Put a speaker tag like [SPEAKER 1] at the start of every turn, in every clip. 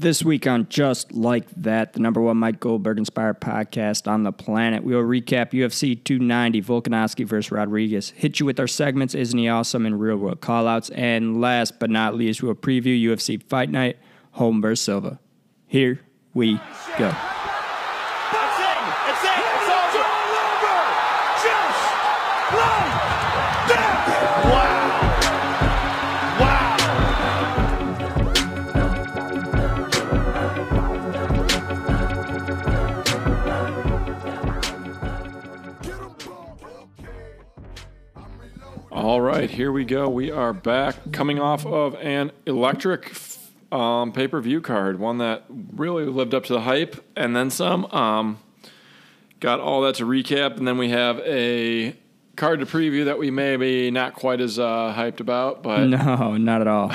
[SPEAKER 1] This week on Just Like That, the number one Mike Goldberg inspired podcast on the planet, we will recap UFC 290, Volkanovski versus Rodriguez, hit you with our segments, Isn't He Awesome, and Real World Callouts, and last but not least, we will preview UFC Fight Night, Holm versus Silva. Here we go.
[SPEAKER 2] All right, here we go. We are back coming off of an electric um, pay per view card, one that really lived up to the hype and then some. Um, got all that to recap, and then we have a card to preview that we may be not quite as uh, hyped about, but
[SPEAKER 1] No, not at all.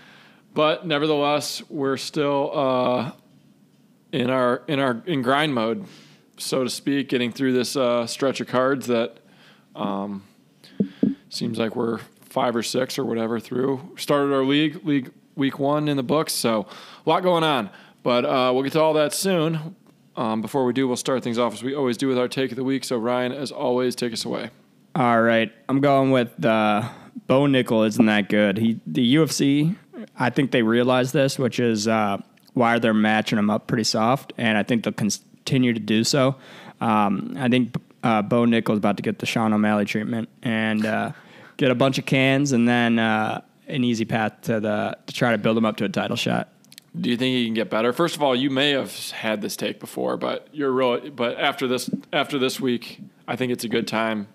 [SPEAKER 2] but nevertheless, we're still uh, in our in our in grind mode, so to speak, getting through this uh, stretch of cards that um, seems like we're five or six or whatever through. Started our league league week one in the books, so a lot going on. But uh, we'll get to all that soon. Um, before we do, we'll start things off as we always do with our take of the week. So Ryan, as always, take us away.
[SPEAKER 1] All right, I'm going with uh, Bo Nickal. Isn't that good? He the UFC. I think they realize this, which is uh, why they're matching him up pretty soft, and I think they'll continue to do so. Um, I think uh, Bo Nickal is about to get the Sean O'Malley treatment and uh, get a bunch of cans, and then uh, an easy path to the to try to build him up to a title shot.
[SPEAKER 2] Do you think he can get better? First of all, you may have had this take before, but you're really. But after this, after this week, I think it's a good time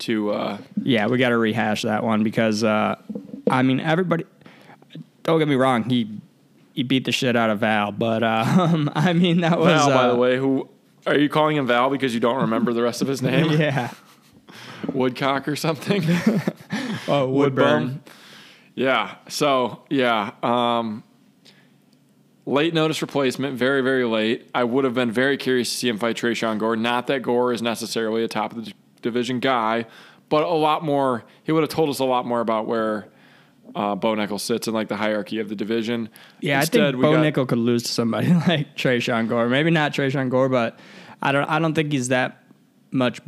[SPEAKER 2] to. Uh,
[SPEAKER 1] Yeah, we got to rehash that one because uh, I mean everybody. Don't get me wrong, he he beat the shit out of Val, but uh, um, I mean that was
[SPEAKER 2] Val, by
[SPEAKER 1] uh,
[SPEAKER 2] the way, who are you calling him Val because you don't remember the rest of his name?
[SPEAKER 1] Yeah.
[SPEAKER 2] Woodcock or something.
[SPEAKER 1] Oh,
[SPEAKER 2] Woodbum. Yeah. So yeah. Um, late notice replacement, very very late. I would have been very curious to see him fight Tresean Gore. Not that Gore is necessarily a top of the division guy, but a lot more. He would have told us a lot more about where. Uh, Bo Nickal sits in like the hierarchy of the division.
[SPEAKER 1] Yeah,
[SPEAKER 2] Instead,
[SPEAKER 1] I think Bo
[SPEAKER 2] got-
[SPEAKER 1] Nickal could lose to somebody like Tresean Gore. Maybe not Tresean Gore, but I don't I don't think he's that much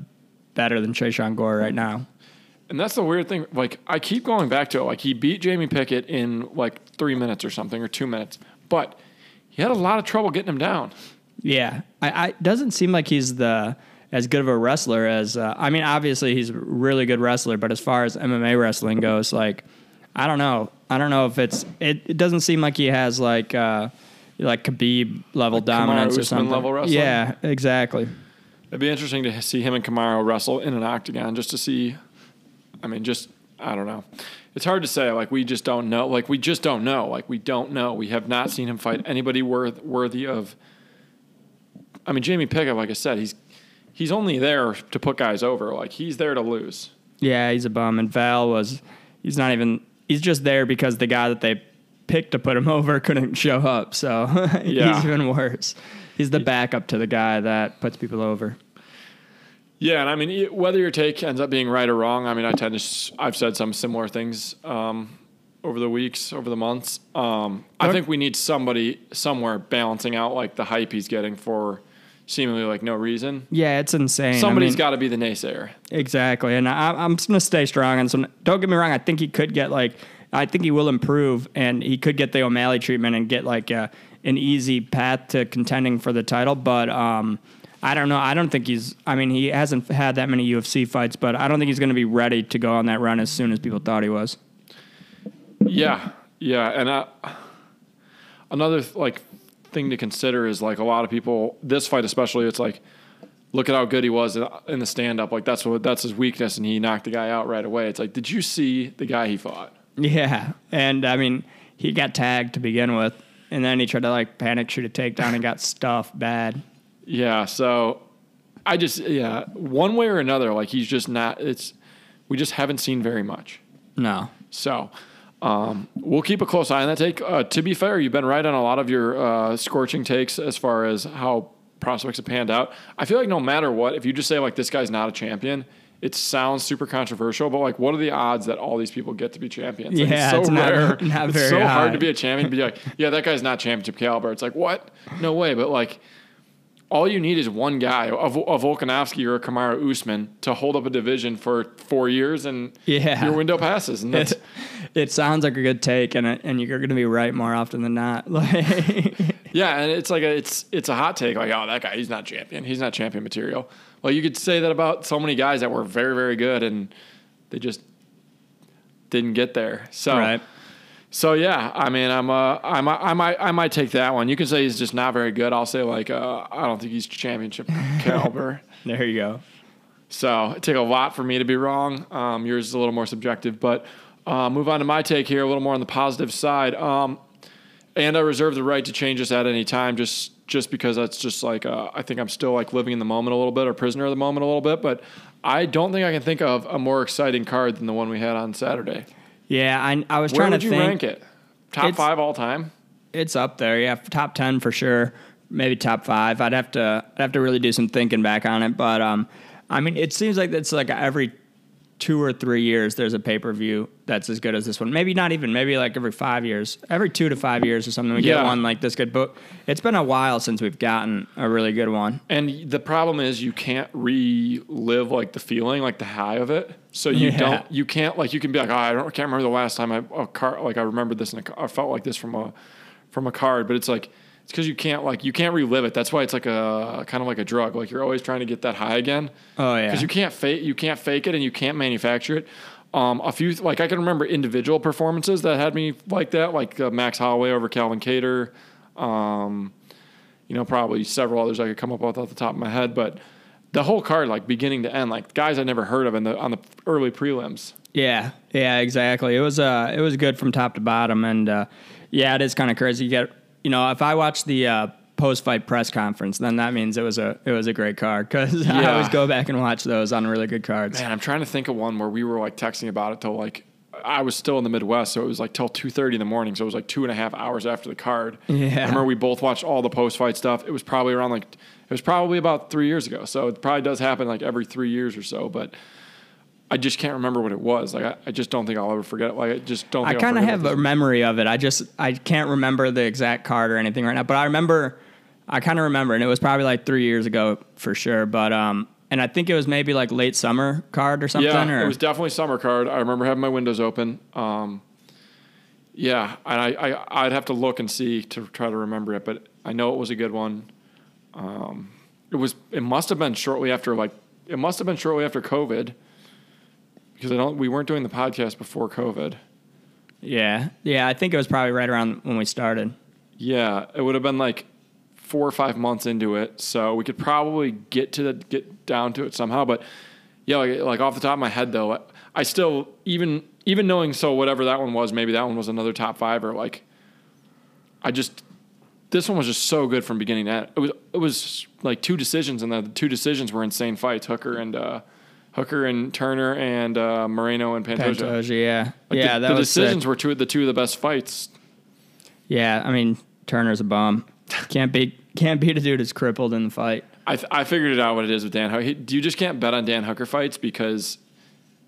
[SPEAKER 1] better than Tresean Gore right now.
[SPEAKER 2] And that's the weird thing. Like I keep going back to it. Like he beat Jamie Pickett in like three minutes or something, or two minutes, but he had a lot of trouble getting him down.
[SPEAKER 1] Yeah, I, I it doesn't seem like he's the as good of a wrestler as uh, I mean, obviously he's a really good wrestler, but as far as MMA wrestling goes, like I don't know, I don't know if it's it, it doesn't seem like he has like uh, like Khabib level dominance or
[SPEAKER 2] Usman
[SPEAKER 1] something.
[SPEAKER 2] level wrestling?
[SPEAKER 1] Yeah, exactly.
[SPEAKER 2] It'd be interesting to see him and Kamaru wrestle in an octagon just to see. I mean, just I don't know. It's hard to say. Like we just don't know. Like we just don't know. Like we don't know. We have not seen him fight anybody worth worthy of. I mean, Jamie Pickett, like I said, he's he's only there to put guys over. Like he's there to lose.
[SPEAKER 1] Yeah, he's a bum. And Val was, he's not even, he's just there because the guy that they picked to put him over couldn't show up. So
[SPEAKER 2] Yeah.
[SPEAKER 1] he's even worse. He's the backup to the guy that puts people over.
[SPEAKER 2] Yeah, and I mean, whether your take ends up being right or wrong, I mean, I tend to, I've said some similar things um, over the weeks, over the months. Um, I think we need somebody somewhere balancing out like the hype he's getting for seemingly like no reason.
[SPEAKER 1] Yeah, it's insane. I
[SPEAKER 2] Somebody's
[SPEAKER 1] mean,
[SPEAKER 2] got to be the naysayer.
[SPEAKER 1] Exactly. And I, I'm just going to stay strong. And so don't get me wrong. I think he could get like, I think he will improve and he could get the O'Malley treatment and get like a, an easy path to contending for the title. But, um, I don't know. I don't think he's. I mean, he hasn't had that many UFC fights, but I don't think he's going to be ready to go on that run as soon as people thought he was.
[SPEAKER 2] Yeah, yeah, and uh, another like thing to consider is like a lot of people this fight especially. It's like look at how good he was in the stand up. Like that's what that's his weakness, and he knocked the guy out right away. It's like, did you see the guy he fought?
[SPEAKER 1] Yeah, and I mean, he got tagged to begin with, and then he tried to like panic shoot a takedown and got stuffed bad.
[SPEAKER 2] Yeah, so I just yeah, one way or another, like he's just not. It's we just haven't seen very much.
[SPEAKER 1] No.
[SPEAKER 2] So um, we'll keep a close eye on that take. Uh, to be fair, you've been right on a lot of your uh, scorching takes as far as how prospects have panned out. I feel like no matter what, if you just say like this guy's not a champion, it sounds super controversial, but like, what are the odds that all these people get to be champions? Like,
[SPEAKER 1] Yeah, it's not-
[SPEAKER 2] rare.
[SPEAKER 1] not
[SPEAKER 2] it's so hard to be a champion. Be like, yeah, that guy's not championship caliber. It's like, what? No way. But like, all you need is one guy, a, a Volkanovski or a Kamaru Usman, to hold up a division for four years, and
[SPEAKER 1] Yeah.
[SPEAKER 2] your window passes. And that's
[SPEAKER 1] It, sounds like a good take, and and you're going to be right more often than not. Like,
[SPEAKER 2] Yeah, and it's like a, it's it's a hot take. Like, oh, that guy, he's not champion. He's not champion material. Well, you could say that about so many guys that were very, very good, and they just didn't get there. So,
[SPEAKER 1] right?
[SPEAKER 2] So yeah, I mean, I'm uh, I might, I might, I might take that one. You can say he's just not very good. I'll say like, uh, I don't think he's championship caliber.
[SPEAKER 1] There you go.
[SPEAKER 2] So it take a lot for me to be wrong. Um, yours is a little more subjective, but uh, move on to my take here, a little more on the positive side. Um, and I reserve the right to change this at any time, just just because that's just like uh, I think I'm still like living in the moment a little bit, or prisoner of the moment a little bit. But I don't think I can think of a more exciting card than the one we had on Saturday.
[SPEAKER 1] Yeah, I, I was
[SPEAKER 2] Where
[SPEAKER 1] trying
[SPEAKER 2] would
[SPEAKER 1] to
[SPEAKER 2] you
[SPEAKER 1] think.
[SPEAKER 2] rank it? Top
[SPEAKER 1] It's-
[SPEAKER 2] five all time?
[SPEAKER 1] It's up there. Yeah, top ten for sure. Maybe top five. I'd have to. I'd have to really do some thinking back on it. But um, I mean, it seems like it's like every two or three years there's a pay per view that's as good as this one. Maybe not even. Maybe like every five years, every two to five years or something. We
[SPEAKER 2] Yeah.
[SPEAKER 1] get one like this good. But it's been a while since we've gotten a really good one.
[SPEAKER 2] And the problem is you can't relive like the feeling, like the high of it. So you
[SPEAKER 1] Yeah.
[SPEAKER 2] don't, you can't like you can be like, oh, I don't, I can't remember the last time I a car like I remembered this and I felt like this from a from a card, but it's like it's because you can't like you can't relive it. That's why it's like a kind of like a drug. Like you're always trying to get that high again.
[SPEAKER 1] Oh yeah.
[SPEAKER 2] because you can't fake you can't fake it and you can't manufacture it. Um, a few like I can remember individual performances that had me like that, like uh, Max Holloway over Calvin Kattar. Um, you know, probably several others I could come up with off the top of my head, but the whole card, like beginning to end, like guys I never heard of in the on the early prelims.
[SPEAKER 1] Yeah, yeah, exactly. It was uh, it was good from top to bottom, and uh, yeah, it is kind of crazy. You get, you know, if I watch the uh, post fight press conference, then that means it was a it was a great card because I always go back and watch those on really good cards.
[SPEAKER 2] Man, I'm trying to think of one where we were like texting about it till like I was still in the Midwest, so it was like till two thirty in the morning. So it was like two and a half hours after the card.
[SPEAKER 1] Yeah.
[SPEAKER 2] I remember we both watched all the post fight stuff. It was probably around like it was probably about three years ago. So it probably does happen like every three years or so, but. I just can't remember what it was. Like I, I just don't think I'll ever forget it. Like I just don't.
[SPEAKER 1] I kind of have a memory of it. I just I can't remember the exact card or anything right now, but I remember. I kind of remember, and it was probably like three years ago for sure. But um, and I think it was maybe like late summer card or something.
[SPEAKER 2] Yeah,
[SPEAKER 1] or,
[SPEAKER 2] it was definitely summer card. I remember having my windows open. Um, yeah, and I, I I'd have to look and see to try to remember it, but I know it was a good one. Um, it was. It must have been shortly after like it must have been shortly after COVID because I don't. We weren't doing the podcast before COVID.
[SPEAKER 1] yeah, yeah. I think it was probably right around when we started.
[SPEAKER 2] Yeah, it would have been like four or five months into it, so we could probably get to the get down to it somehow. But yeah, like, like off the top of my head though, I still even even knowing so whatever that one was, maybe that one was another top five or like I just this one was just so good from beginning to end. It was it was like two decisions, and the two decisions were insane fights. Hooker and uh, Hooker and Turner and uh, Moreno and Pantoja.
[SPEAKER 1] Pantoja, yeah,
[SPEAKER 2] Like
[SPEAKER 1] yeah.
[SPEAKER 2] the,
[SPEAKER 1] that
[SPEAKER 2] the
[SPEAKER 1] was sick.
[SPEAKER 2] decisions were two of the two of the best fights
[SPEAKER 1] Yeah, I mean Turner's a bum. Can't beat can't beat a dude who's crippled in the fight.
[SPEAKER 2] I, th- I figured it out what it is with Dan Hooker. He, you just can't bet on Dan Hooker fights because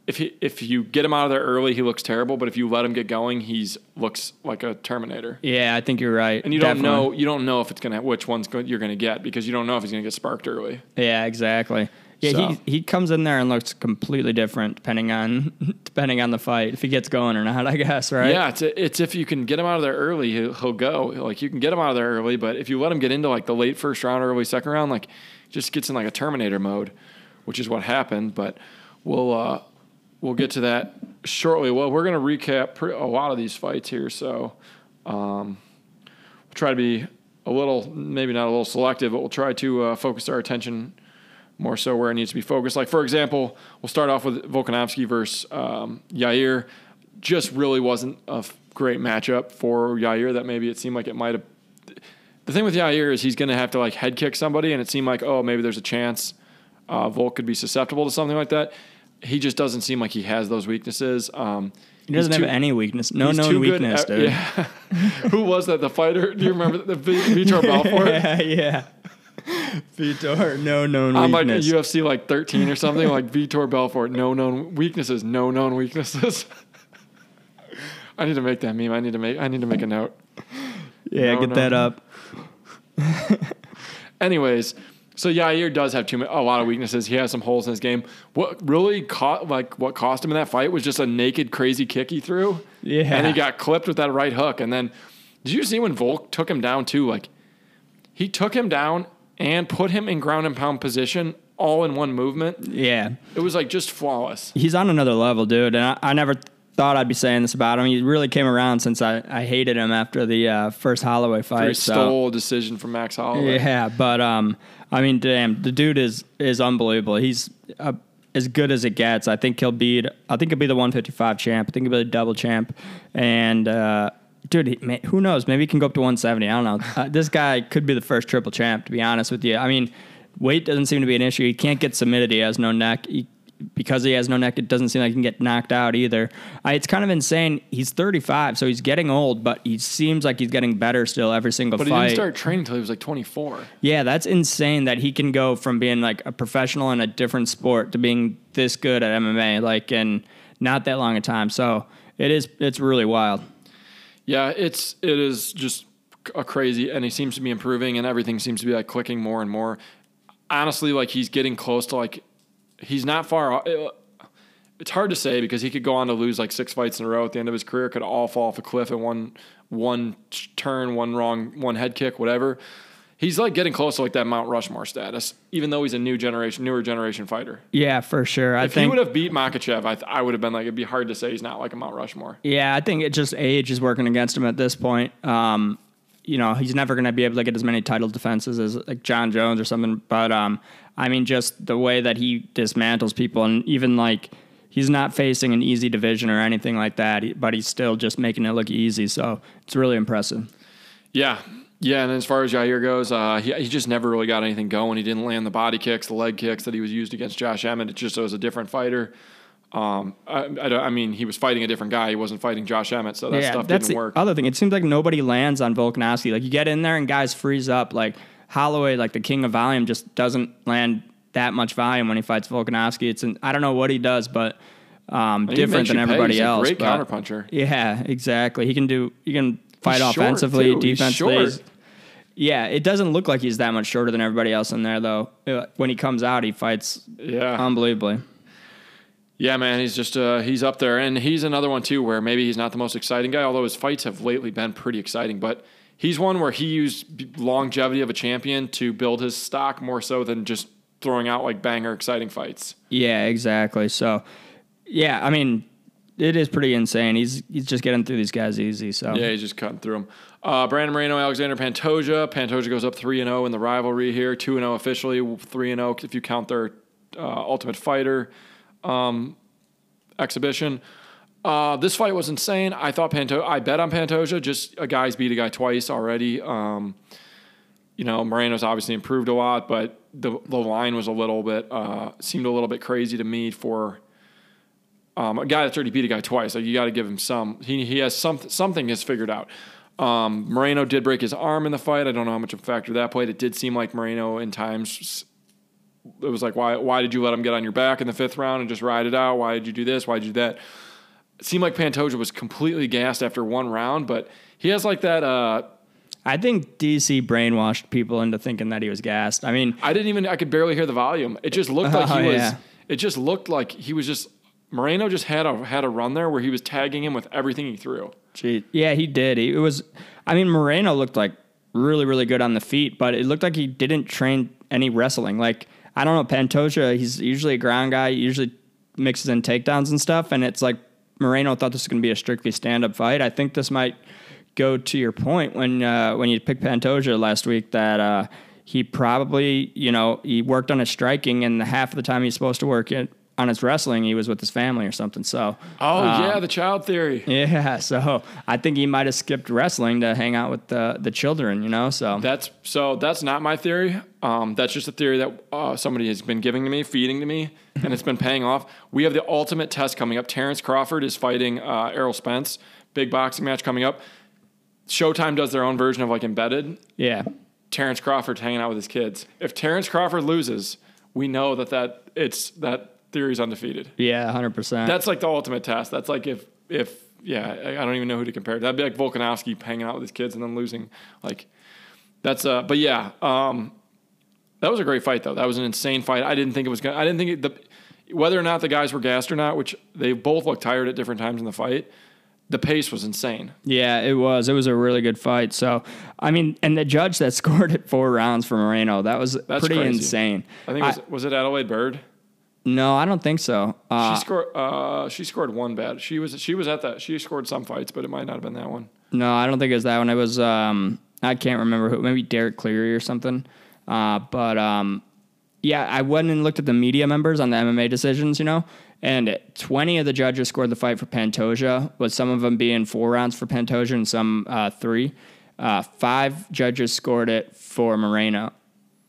[SPEAKER 2] if he if you get him out of there early, he looks terrible. But if you let him get going, he's looks like a Terminator.
[SPEAKER 1] Yeah, I think you're right.
[SPEAKER 2] And you don't know you don't know if it's gonna which one's go, you're gonna get because you don't know if he's gonna get sparked early.
[SPEAKER 1] Yeah, exactly. Yeah,
[SPEAKER 2] So-
[SPEAKER 1] he he comes in there and looks completely different depending on depending on the fight if he gets going or not. I guess right.
[SPEAKER 2] Yeah, it's it's if you can get him out of there early, he'll, he'll go. Like you can get him out of there early, but if you let him get into like the late first round, early second round, like just gets in like a Terminator mode, which is what happened. But we'll uh, we'll get to that shortly. Well, we're gonna recap pre- a lot of these fights here, so um, we'll try to be a little maybe not a little selective, but we'll try to uh, focus our attention more so where it needs to be focused. Like for example, we'll start off with Volkanovski versus um, Yair. Just really wasn't a f- great matchup for Yair. That maybe it seemed like it might have. The thing with Yair is he's going to have to like head kick somebody, and it seemed like oh maybe there's a chance uh, Volk could be susceptible to something like that. He just doesn't seem like he has those weaknesses. Um,
[SPEAKER 1] he doesn't
[SPEAKER 2] he's
[SPEAKER 1] have any weakness. No known weakness,
[SPEAKER 2] at-
[SPEAKER 1] dude.
[SPEAKER 2] Yeah. Who was that? The fighter? Do you remember the Vitor Belfort?
[SPEAKER 1] yeah, yeah. Vitor, no known weaknesses.
[SPEAKER 2] I'm like
[SPEAKER 1] weakness.
[SPEAKER 2] UFC like 13 or something, like Vitor Belfort, no known weaknesses, no known weaknesses. I need to make that meme. I need to make I need to make a note.
[SPEAKER 1] yeah,
[SPEAKER 2] no,
[SPEAKER 1] get
[SPEAKER 2] no.
[SPEAKER 1] that up.
[SPEAKER 2] Anyways, so Yair does have too many, a lot of weaknesses. He has some holes in his game. What really caught like what cost him in that fight was just a naked crazy kick he threw.
[SPEAKER 1] Yeah.
[SPEAKER 2] And he got clipped with that right hook. And then did you see when Volk took him down too? Like he took him down and put him in ground and pound position all in one movement.
[SPEAKER 1] Yeah,
[SPEAKER 2] It was like just flawless.
[SPEAKER 1] he's on another level, dude. And I, I never thought I'd be saying this about him. He really came around since I, I hated him after the uh, first Holloway
[SPEAKER 2] He
[SPEAKER 1] fight. so-
[SPEAKER 2] stole a decision from Max Holloway.
[SPEAKER 1] Yeah, but um, I mean, damn, the dude is is unbelievable. He's uh, as good as it gets. I think he'll beat. I think he'll be the 155 champ. I think he'll be the double champ. And uh, dude, he, may, who knows? Maybe he can go up to 170. I don't know. Uh, this guy could be the first triple champ. To be honest with you, I mean, weight doesn't seem to be an issue. He can't get submitted. He has no neck. He, because he has no neck, it doesn't seem like he can get knocked out either. I, it's kind of insane. He's 35, so he's getting old, but he seems like he's getting better still every single
[SPEAKER 2] But he
[SPEAKER 1] fight.
[SPEAKER 2] didn't start training until he was like 24.
[SPEAKER 1] Yeah, that's insane that he can go from being like a professional in a different sport to being this good at MMA, like in not that long a time. So it is, it's really wild.
[SPEAKER 2] Yeah, it's it is just a crazy, and he seems to be improving, and everything seems to be like clicking more and more. Honestly, like he's getting close to like he's not far. off. It- uh, It's hard to say because he could go on to lose like six fights in a row at the end of his career. Could all fall off a cliff in one one turn, one wrong, one head kick, whatever. He's like getting close to like that Mount Rushmore status, even though he's a new generation, newer generation fighter.
[SPEAKER 1] Yeah, for sure. I
[SPEAKER 2] If he would have beat Makhachev, I, th- I would have been like, it'd be hard to say he's not like a Mount Rushmore.
[SPEAKER 1] Yeah, I think it just age is working against him at this point. Um, you know, he's never going to be able to get as many title defenses as like Jon Jones or something. But um, I mean, just the way that he dismantles people, and even like he's not facing an easy division or anything like that, but he's still just making it look easy. So it's really impressive.
[SPEAKER 2] Yeah. Yeah, and as far as Jair goes, uh, he, he just never really got anything going. He didn't land the body kicks, the leg kicks that he was used against Josh Emmett. It just was a different fighter. Um, I, I, I mean, he was fighting a different guy. He wasn't fighting Josh Emmett, so that stuff
[SPEAKER 1] that's
[SPEAKER 2] didn't
[SPEAKER 1] the
[SPEAKER 2] work.
[SPEAKER 1] other thing. It seems like nobody lands on Volkanovski. Like you get in there and guys freeze up. Like Holloway, like the king of volume, just doesn't land that much volume when he fights Volkanovski. It's an, I don't know what he does, but um, different than everybody
[SPEAKER 2] He's a
[SPEAKER 1] else.
[SPEAKER 2] great
[SPEAKER 1] but-
[SPEAKER 2] counterpuncher.
[SPEAKER 1] Yeah, exactly. He can do. He can fight
[SPEAKER 2] He's
[SPEAKER 1] offensively. Defensively. Yeah, it doesn't look like he's that much shorter than everybody else in there, though. Uh, When he comes out, he fights
[SPEAKER 2] Yeah.
[SPEAKER 1] unbelievably.
[SPEAKER 2] Yeah, man, he's just uh, he's up there, and he's another one too where maybe he's not the most exciting guy, although his fights have lately been pretty exciting. But he's one where he used longevity of a champion to build his stock more so than just throwing out like banger exciting fights.
[SPEAKER 1] Yeah, exactly. So, yeah, I mean, it is pretty insane. He's he's just getting through these guys easy. So
[SPEAKER 2] Yeah, he's just cutting through them. Uh, Brandon Moreno, Alexander Pantoja. Pantoja goes up three and zero in the rivalry here. Two and zero officially. Three and zero if you count their uh, Ultimate Fighter um, exhibition. Uh, this fight was insane. I thought Panto. I bet on Pantoja. Just a guy's beat a guy twice already. Um, you know, Moreno's obviously improved a lot, but the the line was a little bit uh, seemed a little bit crazy to me for um, a guy that's already beat a guy twice. Like you got to give him some. He he has some something has figured out. Um, Moreno did break his arm in the fight. I don't know how much of a factor that played. It did seem like Moreno in times. It was like why why did you let him get on your back in the fifth round and just ride it out? Why did you do this? Why did you do that? It seemed like Pantoja was completely gassed after one round, but he has like that. Uh,
[SPEAKER 1] I think DC brainwashed people into thinking that he was gassed. I mean,
[SPEAKER 2] I didn't even I could barely hear the volume. It just looked like he
[SPEAKER 1] Oh,
[SPEAKER 2] was
[SPEAKER 1] yeah.
[SPEAKER 2] it just looked like he was just Moreno just had a had a run there where he was tagging him with everything he threw.
[SPEAKER 1] gee, yeah, he did. He, it was. I mean, Moreno looked like really, really good on the feet, but it looked like he didn't train any wrestling. Like I don't know, Pantoja. He's usually a ground guy. He usually mixes in takedowns and stuff, and it's like Moreno thought this was going to be a strictly stand-up fight. I think this might go to your point when uh, when you picked Pantoja last week that uh, he probably you know he worked on his striking and the half of the time he's supposed to work it on his wrestling he was with his family or something. So
[SPEAKER 2] Oh
[SPEAKER 1] um,
[SPEAKER 2] yeah, the child theory.
[SPEAKER 1] yeah, so I think he might have skipped wrestling to hang out with the the children, you know. So
[SPEAKER 2] That's so. That's not my theory. Um, that's just a theory that uh, somebody has been giving to me, feeding to me, and it's been paying off. We have the ultimate test coming up. Terrence Crawford is fighting uh, Errol Spence. Big boxing match coming up. Showtime does their own version of like embedded.
[SPEAKER 1] yeah,
[SPEAKER 2] Terrence Crawford's hanging out with his kids. If Terrence Crawford loses, we know that that it's that theory's undefeated.
[SPEAKER 1] Yeah, hundred percent.
[SPEAKER 2] That's like the ultimate test. That's like if if yeah, I I don't even know who to compare. That'd be like Volkanovski hanging out with his kids and then losing. Like that's uh. But yeah, um, that was a great fight though. That was an insane fight. I didn't think it was gonna. I didn't think it, the whether or not the guys were gassed or not, which they both looked tired at different times in the fight. The pace was insane.
[SPEAKER 1] Yeah, it was. It was a really good fight. So, I mean, and the judge that scored it four rounds for Moreno, that was
[SPEAKER 2] That's
[SPEAKER 1] pretty
[SPEAKER 2] crazy.
[SPEAKER 1] insane.
[SPEAKER 2] I think it was, was it Adelaide Byrd?
[SPEAKER 1] No, I don't think so. Uh,
[SPEAKER 2] She scored. Uh, she scored one bad. She was. She was at that. She scored some fights, but it might not have been that one.
[SPEAKER 1] no, I don't think it was that one. It was, um, I can't remember who, maybe Derek Cleary or something. Uh, but um, yeah, I went and looked at the media members on the MMA decisions, you know, and 20 of the judges scored the fight for Pantoja, with some of them being four rounds for Pantoja and some uh, three. Uh, five judges scored it for Moreno.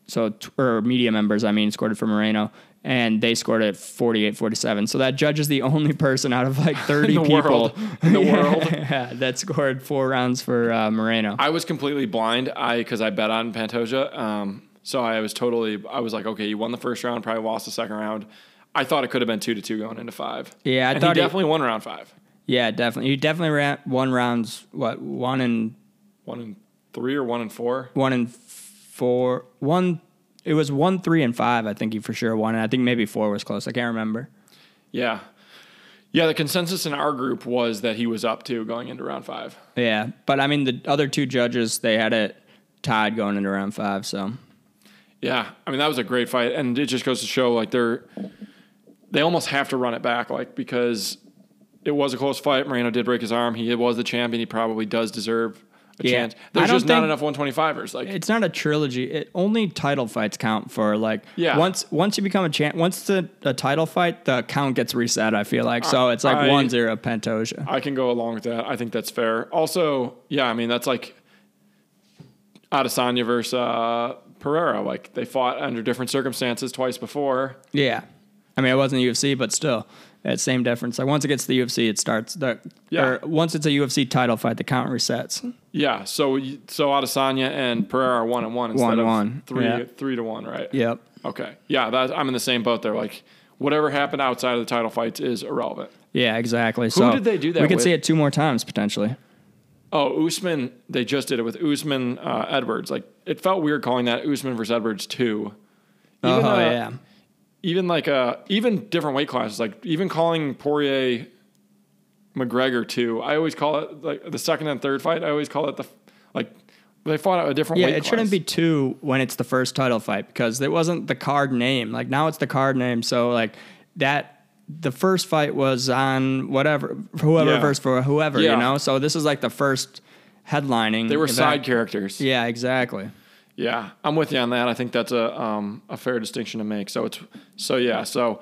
[SPEAKER 1] So, t- or media members, I mean, scored it for Moreno. And they scored it 48 47. So that judge is the only person out of like 30
[SPEAKER 2] the
[SPEAKER 1] people
[SPEAKER 2] world. In the world.
[SPEAKER 1] yeah, that scored four rounds for uh, Moreno.
[SPEAKER 2] I was completely blind. I because I bet on Pantoja. Um, so I was totally. I was like, okay, you won the first round, probably lost the second round. I thought it could have been two to two going into five.
[SPEAKER 1] Yeah, I
[SPEAKER 2] and
[SPEAKER 1] thought
[SPEAKER 2] he
[SPEAKER 1] he-
[SPEAKER 2] definitely won round five.
[SPEAKER 1] Yeah, definitely. You definitely ran one rounds. What one and
[SPEAKER 2] One and three or one and four.
[SPEAKER 1] one and four. One. It was one, three, and five. I think he for sure won, and I think maybe four was close. I can't remember.
[SPEAKER 2] Yeah, yeah. The consensus in our group was that he was up two going into round five.
[SPEAKER 1] Yeah, but I mean the other two judges they had it tied going into round five. So
[SPEAKER 2] Yeah, I mean that was a great fight, and it just goes to show like they're they almost have to run it back, like because it was a close fight. Moreno did break his arm. He was the champion. He probably does deserve a
[SPEAKER 1] Yeah.
[SPEAKER 2] chance. There's just not enough 125ers. Like
[SPEAKER 1] it's not a trilogy. It only title fights count for like
[SPEAKER 2] Yeah.
[SPEAKER 1] once once you become a champ. Once the a title fight, the count gets reset. I feel like so it's like
[SPEAKER 2] I-
[SPEAKER 1] one zero Pantoja.
[SPEAKER 2] I can go along with that. I think that's fair. Also, yeah, I mean that's like Adesanya versus uh, Pereira. Like they fought under different circumstances twice before.
[SPEAKER 1] Yeah. I mean, it wasn't UFC, but still, it's same difference. Like once it gets to the UFC, it starts. The,
[SPEAKER 2] Yeah.
[SPEAKER 1] Or once it's a UFC title fight, the count resets.
[SPEAKER 2] Yeah, so so Adesanya and Pereira are one and one instead
[SPEAKER 1] One,
[SPEAKER 2] of
[SPEAKER 1] one.
[SPEAKER 2] three
[SPEAKER 1] Yeah.
[SPEAKER 2] three to one, right?
[SPEAKER 1] Yep.
[SPEAKER 2] Okay. Yeah, that, I'm in the same boat there. Like, whatever happened outside of the title fights is irrelevant.
[SPEAKER 1] Yeah, exactly. so
[SPEAKER 2] did they do that
[SPEAKER 1] We could
[SPEAKER 2] with?
[SPEAKER 1] see it two more times potentially.
[SPEAKER 2] Oh, Usman, they just did it with Usman uh, Edwards. Like, it felt weird calling that Usman versus Edwards 2.
[SPEAKER 1] oh
[SPEAKER 2] Even, uh,
[SPEAKER 1] yeah.
[SPEAKER 2] Even like, uh, even different weight classes. Like, even calling Poirier McGregor too. I always call it, like, the second and third fight, I always call it the, like, they fought at a different
[SPEAKER 1] Yeah,
[SPEAKER 2] weight
[SPEAKER 1] it shouldn't be two when it's the first title fight because it wasn't the card name. Like now it's the card name. So like that, the first fight was on whatever, whoever
[SPEAKER 2] Yeah.
[SPEAKER 1] versus for whoever,
[SPEAKER 2] Yeah.
[SPEAKER 1] you know. So this is like the first headlining.
[SPEAKER 2] They were
[SPEAKER 1] event.
[SPEAKER 2] side characters.
[SPEAKER 1] Yeah, exactly.
[SPEAKER 2] Yeah, I'm with you on that. I think that's a um, a fair distinction to make. So it's so yeah. So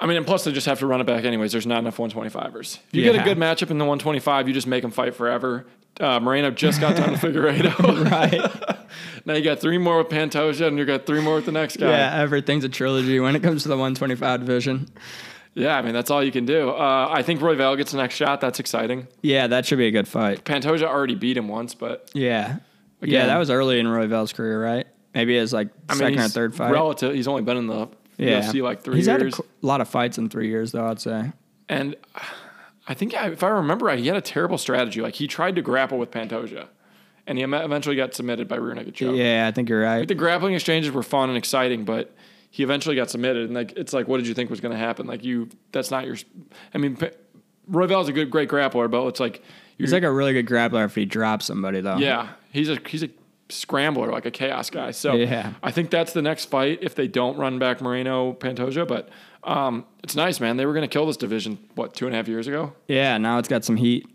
[SPEAKER 2] I mean, and plus they just have to run it back anyways. There's not enough 125ers. If you get a good matchup in the 125, you just make them fight forever. Uh, Moreno just got done with Figueiredo.
[SPEAKER 1] Right.
[SPEAKER 2] now you got three more with Pantoja, and you got three more with the next guy.
[SPEAKER 1] Yeah, everything's a trilogy when it comes to the 125 division.
[SPEAKER 2] Yeah, I mean that's all you can do. Uh, I think Royval gets the next shot. That's exciting.
[SPEAKER 1] Yeah, that should be a good fight.
[SPEAKER 2] Pantoja already beat him once, but
[SPEAKER 1] Yeah. Yeah, that was early in Royval's career, right? Maybe his like
[SPEAKER 2] I mean
[SPEAKER 1] second or third fight.
[SPEAKER 2] relative. He's only been in the
[SPEAKER 1] yeah.
[SPEAKER 2] UFC like three
[SPEAKER 1] He's
[SPEAKER 2] years.
[SPEAKER 1] had a lot of fights in three years, though, I'd say.
[SPEAKER 2] And I think if I remember right, he had a terrible strategy. Like he tried to grapple with Pantoja, and he eventually got submitted by rear naked choke.
[SPEAKER 1] Yeah, I think you're right.
[SPEAKER 2] The grappling exchanges were fun and exciting, but he eventually got submitted. And like it's like, what did you think was going to happen? Like you, that's not your. I mean, Pa- Royval's a good, great grappler, but it's like
[SPEAKER 1] He's like a really good grappler if he drops somebody, though.
[SPEAKER 2] yeah, he's a he's a scrambler, like a chaos guy. So
[SPEAKER 1] Yeah.
[SPEAKER 2] I think that's the next fight if they don't run back Moreno Pantoja. But um, it's nice, man. They were going to kill this division what two and a half years ago.
[SPEAKER 1] Yeah, now it's got some heat.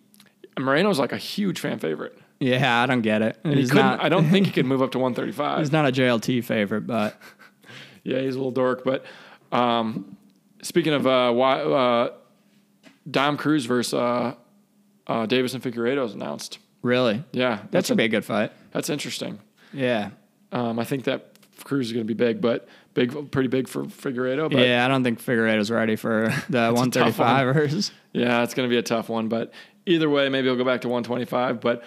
[SPEAKER 2] And Moreno's like a huge fan favorite.
[SPEAKER 1] Yeah, I don't get it.
[SPEAKER 2] He
[SPEAKER 1] He's
[SPEAKER 2] couldn't,
[SPEAKER 1] not.
[SPEAKER 2] I don't think he could move up to 135.
[SPEAKER 1] He's not a JLT favorite, but
[SPEAKER 2] Yeah, he's a little dork. But um, speaking of uh, why, uh, Dom Cruz versus uh, uh, Deiveson and Figueiredo is announced.
[SPEAKER 1] really,
[SPEAKER 2] Yeah,
[SPEAKER 1] that should be a good fight.
[SPEAKER 2] that's interesting.
[SPEAKER 1] Yeah.
[SPEAKER 2] Um, I think that Cruz is going to be big, but big, pretty big for Figueiredo. But
[SPEAKER 1] yeah, I don't think Figueiredo's ready for the
[SPEAKER 2] a tough one.
[SPEAKER 1] 135ers.
[SPEAKER 2] Yeah, it's going to be a tough one, but either way, maybe he'll go back to 125. But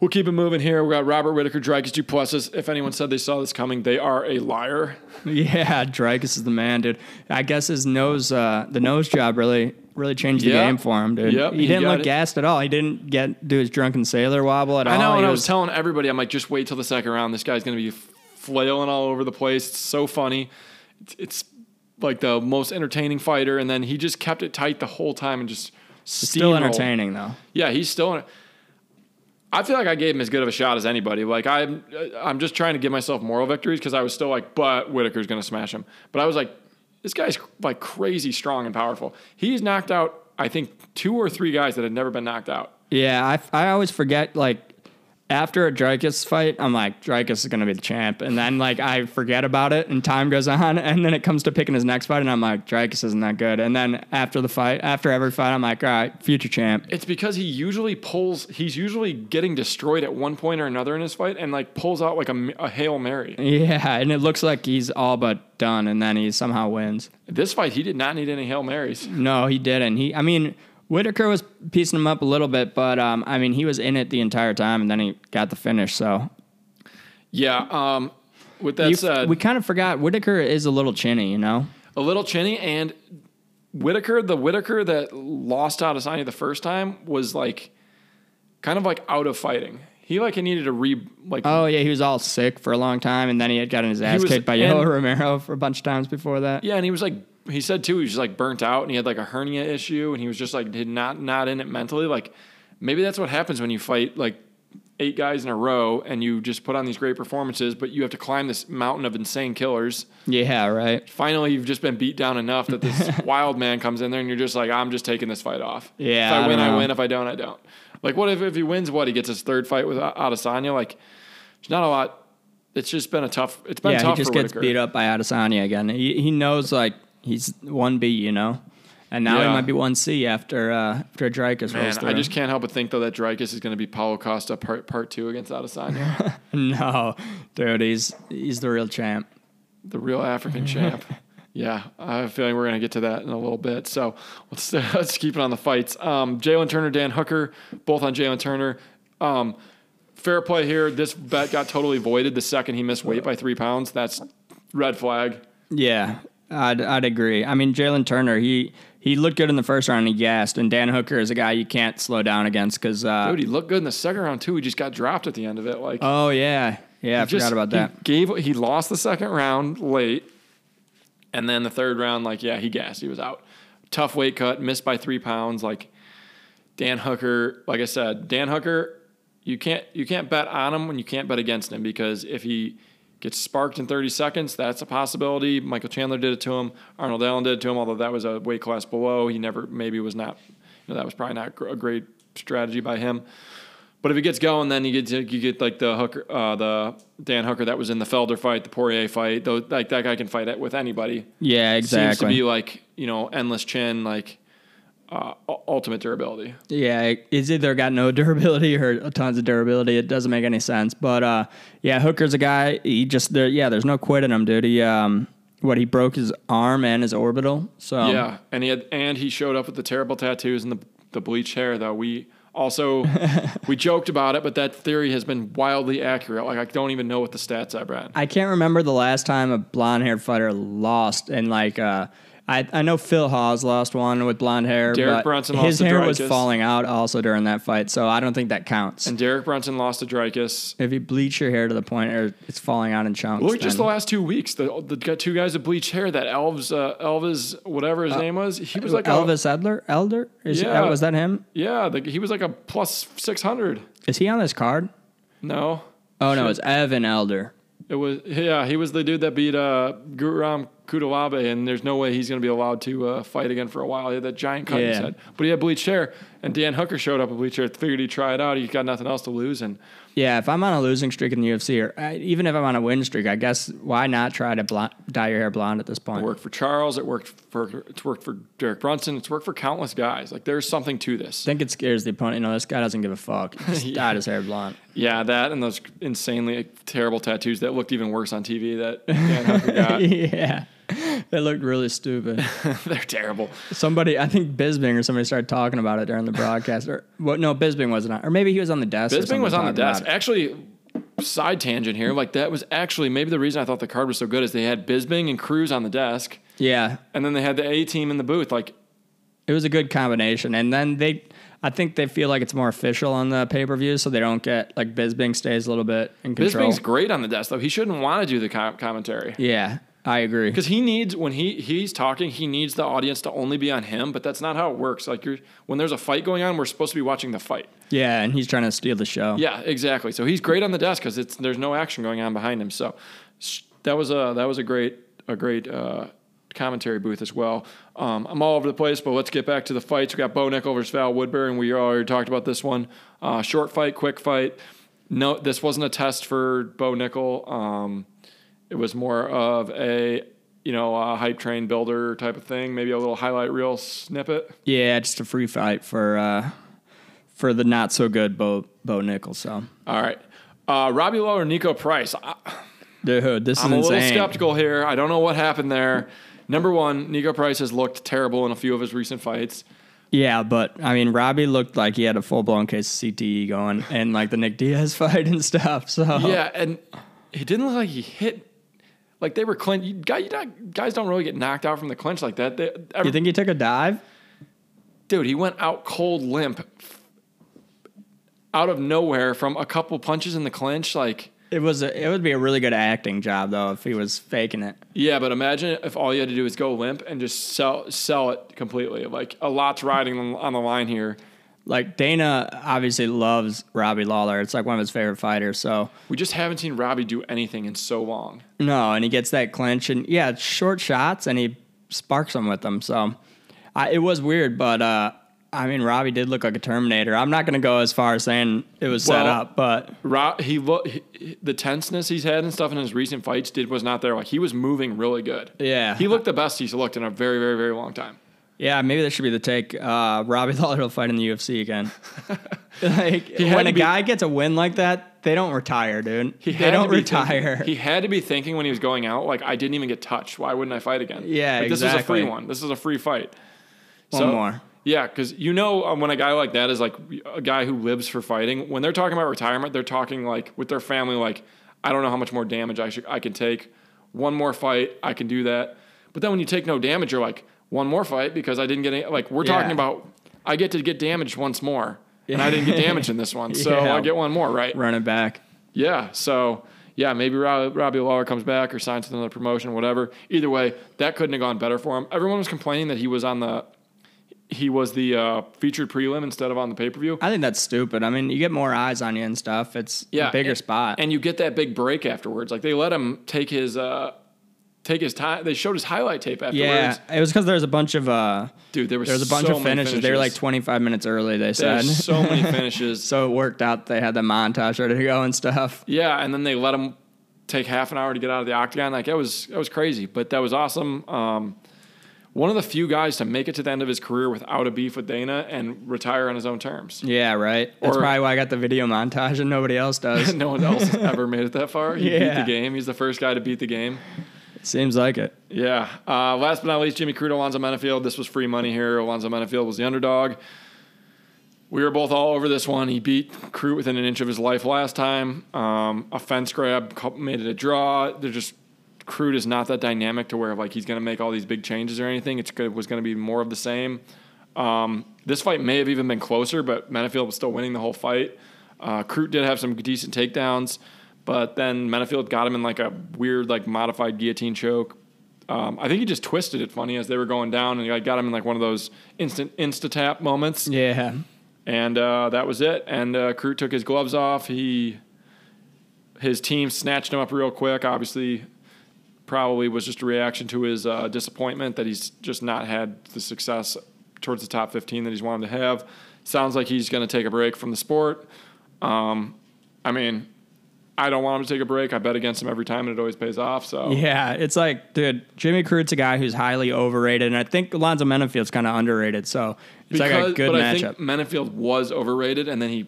[SPEAKER 2] We'll keep it moving here. We got Robert Whitaker, Dricus Du Plessis. If anyone said they saw this coming, they are a liar.
[SPEAKER 1] Yeah, Dricus is the man, dude. I guess his nose, uh, the nose job really, really changed the
[SPEAKER 2] Yeah.
[SPEAKER 1] game for him, dude.
[SPEAKER 2] Yep,
[SPEAKER 1] he,
[SPEAKER 2] he
[SPEAKER 1] didn't look
[SPEAKER 2] it.
[SPEAKER 1] gassed at all. He didn't get do his drunken sailor wobble at all.
[SPEAKER 2] I know,
[SPEAKER 1] He
[SPEAKER 2] and I was telling everybody, I'm like, just wait till the second round. This guy's going to be flailing all over the place. It's so funny. It's, it's like the most entertaining fighter, and then he just kept it tight the whole time and just
[SPEAKER 1] still entertaining though.
[SPEAKER 2] Yeah, he's still. In I feel like I gave him as good of a shot as anybody. Like I'm, I'm just trying to give myself moral victories because I was still like, but Whitaker's going to smash him. But I was like, this guy's like crazy strong and powerful. He's knocked out, I think, two or three guys that had never been knocked out.
[SPEAKER 1] Yeah, I, I always forget like after a Dricus fight, I'm like Dricus is gonna be the champ, and then like I forget about it, and time goes on, and then it comes to picking his next fight, and I'm like Dricus isn't that good, and then after the fight, after every fight, I'm like all right, future champ.
[SPEAKER 2] It's because he usually pulls. He's usually getting destroyed at one point or another in his fight, and like pulls out like a, a hail mary.
[SPEAKER 1] Yeah, and it looks like he's all but done, and then he somehow wins.
[SPEAKER 2] This fight, he did not need any hail marys.
[SPEAKER 1] No, he didn't. He, I mean, Whitaker was piecing him up a little bit, but um, I mean, he was in it the entire time, and then he got the finish. So
[SPEAKER 2] Yeah. Um. With that
[SPEAKER 1] You-
[SPEAKER 2] said,
[SPEAKER 1] we kind of forgot Whitaker is a little chinny, you know.
[SPEAKER 2] a little chinny and Whitaker, the Whitaker that lost out Adesanya the first time was like kind of like out of fighting. He like he needed to re like
[SPEAKER 1] Oh yeah, he was all sick for a long time, and then he had gotten his ass
[SPEAKER 2] was-
[SPEAKER 1] kicked by Yoel Romero for a bunch of times before that.
[SPEAKER 2] yeah, and he was like he said too he was like burnt out and he had like a hernia issue and he was just like did not not in it mentally. Like maybe that's what happens when you fight like eight guys in a row and you just put on these great performances, but you have to climb this mountain of insane killers.
[SPEAKER 1] Yeah, right.
[SPEAKER 2] Finally, you've just been beat down enough that this wild man comes in there and you're just like, I'm just taking this fight off.
[SPEAKER 1] Yeah,
[SPEAKER 2] If I,
[SPEAKER 1] I
[SPEAKER 2] win,
[SPEAKER 1] don't
[SPEAKER 2] I win. If I don't, I don't. Like, what if, if he wins? What he gets his third fight with Adesanya? Like, there's not a lot. It's just been a tough. It's been
[SPEAKER 1] Yeah,
[SPEAKER 2] tough
[SPEAKER 1] he just gets
[SPEAKER 2] Whitaker.
[SPEAKER 1] beat up by Adesanya again. He he knows like he's one B, you know, and now
[SPEAKER 2] Yeah.
[SPEAKER 1] he might be one C after uh, after Dricus
[SPEAKER 2] Man,
[SPEAKER 1] rolls through.
[SPEAKER 2] I just can't help but think though that Dricus is going to be Paulo Costa part part two against Adesanya,
[SPEAKER 1] no, dude, he's he's the real champ.
[SPEAKER 2] the real African champ. Yeah, I have a feeling we're going to get to that in a little bit. So let's let's keep it on the fights. Um, Jalen Turner, Dan Hooker, both on Jalen Turner. Um, fair play here. This bet got totally voided the second he missed weight by three pounds. That's red flag.
[SPEAKER 1] Yeah, I'd I'd agree. I mean, Jalen Turner, he he looked good in the first round. He gassed, and Dan Hooker is a guy you can't slow down against because. Uh,
[SPEAKER 2] Dude, he looked good in the second round too. He just got dropped at the end of it. Like
[SPEAKER 1] oh yeah, yeah, I
[SPEAKER 2] just-
[SPEAKER 1] forgot about
[SPEAKER 2] he
[SPEAKER 1] that.
[SPEAKER 2] Gave he lost the second round late, and then the third round, like yeah, he gassed. He was out. Tough weight cut, missed by three pounds. Like Dan Hooker, like I said, Dan Hooker, you can't you can't bet on him when you can't bet against him because if he gets sparked in 30 seconds, that's a possibility. Michael Chandler did it to him. Arnold Allen did it to him, although that was a weight class below. He never maybe was not. You know, that was probably not a great strategy by him. But if he gets going, then you get to, you get like the Hooker, uh, the Dan Hooker that was in the Felder fight, the Poirier fight. Though like that guy can fight it with anybody.
[SPEAKER 1] Yeah, exactly.
[SPEAKER 2] Seems to be like you know endless chin, like uh, ultimate durability.
[SPEAKER 1] Yeah, it's either got no durability or tons of durability. It doesn't make any sense. But uh, yeah, Hooker's a guy. He just there. Yeah, there's no quit in him, dude. He um, what he broke his arm and his orbital. So
[SPEAKER 2] Yeah, and he had and he showed up with the terrible tattoos and the the bleached hair. Though we also we joked about it, but that theory has been wildly accurate. Like I don't even know what the stats are, Brad.
[SPEAKER 1] I can't remember the last time a blonde haired fighter lost. And like, uh, I I know Phil Hawes lost one with blonde hair.
[SPEAKER 2] Derek
[SPEAKER 1] but
[SPEAKER 2] Brunson
[SPEAKER 1] his
[SPEAKER 2] lost to
[SPEAKER 1] hair was falling out also during that fight. So I don't think that counts.
[SPEAKER 2] And Derek Brunson lost to Dricus.
[SPEAKER 1] if you bleach your hair to the point where it's falling out in chunks,
[SPEAKER 2] Look just the last two weeks. The the got two guys that bleached hair. That Elves, uh, Elvis, whatever his name was, he was like a,
[SPEAKER 1] Elvis Edler, Elder. Is
[SPEAKER 2] Yeah.
[SPEAKER 1] that, was that him?
[SPEAKER 2] yeah, the, he was like a plus six hundred.
[SPEAKER 1] Is he on this card?
[SPEAKER 2] No,
[SPEAKER 1] Oh no, it's Evan Elder.
[SPEAKER 2] It was yeah. He was the dude that beat uh, Guram Kudalabe, and there's no way he's going to be allowed to uh, fight again for a while. He had that giant cut in his head, but he had bleached hair. And Dan Hooker showed up with bleached hair. Figured he'd try it out. He's got nothing else to lose, and
[SPEAKER 1] Yeah, if I'm on a losing streak in the UFC, or uh, even if I'm on a win streak, I guess why not try to blonde, dye your hair blonde at this point?
[SPEAKER 2] it worked for Charles. It worked for it's worked for Derek Brunson. It's worked for countless guys. Like there's something to this.
[SPEAKER 1] I think it scares the opponent. You know, this guy doesn't give a fuck. He just
[SPEAKER 2] Yeah.
[SPEAKER 1] dyed his hair blonde.
[SPEAKER 2] Yeah, that and those insanely terrible tattoos that looked even worse on TV that Dan Hooker got.
[SPEAKER 1] yeah. It looked really stupid.
[SPEAKER 2] They're terrible.
[SPEAKER 1] Somebody, I think Bisping or somebody started talking about it during the broadcast. Or well, no, Bisping wasn't on, or maybe he was on the desk.
[SPEAKER 2] Bisping was on the desk. Actually, side tangent here. Like that was actually maybe the reason I thought the card was so good is they had Bisping and Cruz on the desk,
[SPEAKER 1] Yeah,
[SPEAKER 2] and then they had the A team in the booth. Like
[SPEAKER 1] it was a good combination. And then they, I think they feel like it's more official on the pay per view, so they don't get like Bisping stays a little bit in control.
[SPEAKER 2] Bisping's great on the desk though. He shouldn't want to do the com- commentary.
[SPEAKER 1] Yeah, I agree.
[SPEAKER 2] Because he needs when he he's talking, he needs the audience to only be on him. But that's not how it works. Like you're when there's a fight going on, we're supposed to be watching the fight.
[SPEAKER 1] Yeah, and he's trying to steal the show.
[SPEAKER 2] Yeah, exactly. So he's great on the desk because it's there's no action going on behind him. So that was a that was a great a great uh, commentary booth as well. Um, I'm all over the place, but let's get back to the fights. We got Bo Nickal versus Val Woodburn, and we already talked about this one. Uh, short fight, quick fight. No, this wasn't a test for Bo Nickal. Um, it was more of a you know a hype train builder type of thing. Maybe a little highlight reel snippet.
[SPEAKER 1] Yeah, just a free fight for uh, for the not so good Bo Bo Nichols. So,
[SPEAKER 2] All right. Uh, Robbie Lawler, Niko Price. I,
[SPEAKER 1] dude, this is
[SPEAKER 2] I'm a
[SPEAKER 1] insane.
[SPEAKER 2] little skeptical here. I don't know what happened there. Number one, Niko Price has looked terrible in a few of his recent fights.
[SPEAKER 1] Yeah, but I mean, Robbie looked like he had a full blown case of CTE going, and like the Nick Diaz fight and stuff. So
[SPEAKER 2] Yeah, and he didn't look like he hit. Like they were clinch. You, guy, you not, guys don't really get knocked out from the clinch like that. They, every,
[SPEAKER 1] you think he took a dive?
[SPEAKER 2] dude, he went out cold limp, out of nowhere from a couple punches in the clinch. Like,
[SPEAKER 1] It was. A, it would be a really good acting job though if he was faking it.
[SPEAKER 2] yeah, but imagine if all you had to do is go limp and just sell sell it completely. Like a lot's riding on the line here.
[SPEAKER 1] Like Dana obviously loves Robbie Lawler. It's like one of his favorite fighters. So
[SPEAKER 2] We just haven't seen Robbie do anything in so long.
[SPEAKER 1] no, and he gets that clinch, and yeah, it's short shots, and he sparks them with them. So I, it was weird, but uh, I mean, Robbie did look like a Terminator. I'm not going to go as far as saying it was set up, but
[SPEAKER 2] Ro- he look the tenseness he's had and stuff in his recent fights did was not there. Like he was moving really good.
[SPEAKER 1] Yeah.
[SPEAKER 2] he looked the best he's looked in a very very very long time.
[SPEAKER 1] Yeah, maybe that should be the take. Uh, Robbie Lawler will fight in the UFC again. like when a
[SPEAKER 2] be-
[SPEAKER 1] guy gets a win like that, they don't retire, dude.
[SPEAKER 2] He
[SPEAKER 1] they don't retire.
[SPEAKER 2] Thinking, he had to be thinking when he was going out, like I didn't even get touched. Why wouldn't I fight again?
[SPEAKER 1] Yeah,
[SPEAKER 2] like, this is a free one. This is a free fight.
[SPEAKER 1] One more.
[SPEAKER 2] Yeah, because you know um, when a guy like that is like a guy who lives for fighting. When they're talking about retirement, they're talking like with their family, like I don't know how much more damage I should I can take. One more fight, I can do that. But then when you take no damage, you're like one more fight because I didn't get any. Like we're talking
[SPEAKER 1] Yeah.
[SPEAKER 2] about, I get to get damaged once more, and I didn't get damaged in this one, so
[SPEAKER 1] Yeah.
[SPEAKER 2] I get one more, right?
[SPEAKER 1] Run it back.
[SPEAKER 2] Yeah. So yeah, maybe Rob, Robbie Lawler comes back or signs with another promotion, whatever. Either way, that couldn't have gone better for him. Everyone was complaining that he was on the he was the uh, featured prelim instead of on the pay per view.
[SPEAKER 1] I think that's stupid. I mean, you get more eyes on you and stuff. It's
[SPEAKER 2] Yeah,
[SPEAKER 1] a bigger
[SPEAKER 2] and,
[SPEAKER 1] spot.
[SPEAKER 2] and you get that big break afterwards. Like they let him take his uh, take his time. They showed his highlight tape afterwards.
[SPEAKER 1] yeah, it was because there was a bunch of uh,
[SPEAKER 2] dude, there was
[SPEAKER 1] there was a bunch
[SPEAKER 2] so
[SPEAKER 1] of
[SPEAKER 2] many
[SPEAKER 1] finishes. They were like 25 minutes early. They said
[SPEAKER 2] There's so many finishes.
[SPEAKER 1] so it worked out. They had the montage ready to go and stuff.
[SPEAKER 2] Yeah, and then they let him take half an hour to get out of the octagon. Like that was that was crazy, but that was awesome. Um, one of the few guys to make it to the end of his career without a beef with Dana and retire on his own terms.
[SPEAKER 1] Yeah, right. That's
[SPEAKER 2] Or-
[SPEAKER 1] probably why I got the video montage and nobody else does.
[SPEAKER 2] no one else has ever made it that far. He beat the game. He's the first guy to beat the game.
[SPEAKER 1] Seems like it.
[SPEAKER 2] Yeah. Uh, last but not least, Jimmy Crute, Alonzo Menifield. This was free money here. Alonzo Menifield was the underdog. We were both all over this one. He beat Crute within an inch of his life last time. Um, a fence grab made it a draw. They're just Crute is not that dynamic to where like he's going to make all these big changes or anything. It's good, was going to be more of the same. Um, this fight may have even been closer, but Menifield was still winning the whole fight. Uh, did have some decent takedowns, but then Menifield got him in like a weird, like modified guillotine choke. Um, I think he just twisted it funny as they were going down, and like got him in like one of those instant insta tap moments,
[SPEAKER 1] Yeah.
[SPEAKER 2] and uh, that was it. And uh, Crute took his gloves off. He his team snatched him up real quick. Obviously, probably was just a reaction to his uh, disappointment that he's just not had the success towards the top 15 that he's wanted to have. Sounds like he's going to take a break from the sport. Um, I mean, I don't want him to take a break. I bet against him every time, and it always pays off. So
[SPEAKER 1] Yeah, it's like, dude, Jimmy Crute's a guy who's highly overrated, and I think Alonzo Menifield's kind of underrated. So it's like a good
[SPEAKER 2] but
[SPEAKER 1] matchup.
[SPEAKER 2] I think Menifield was overrated, and then he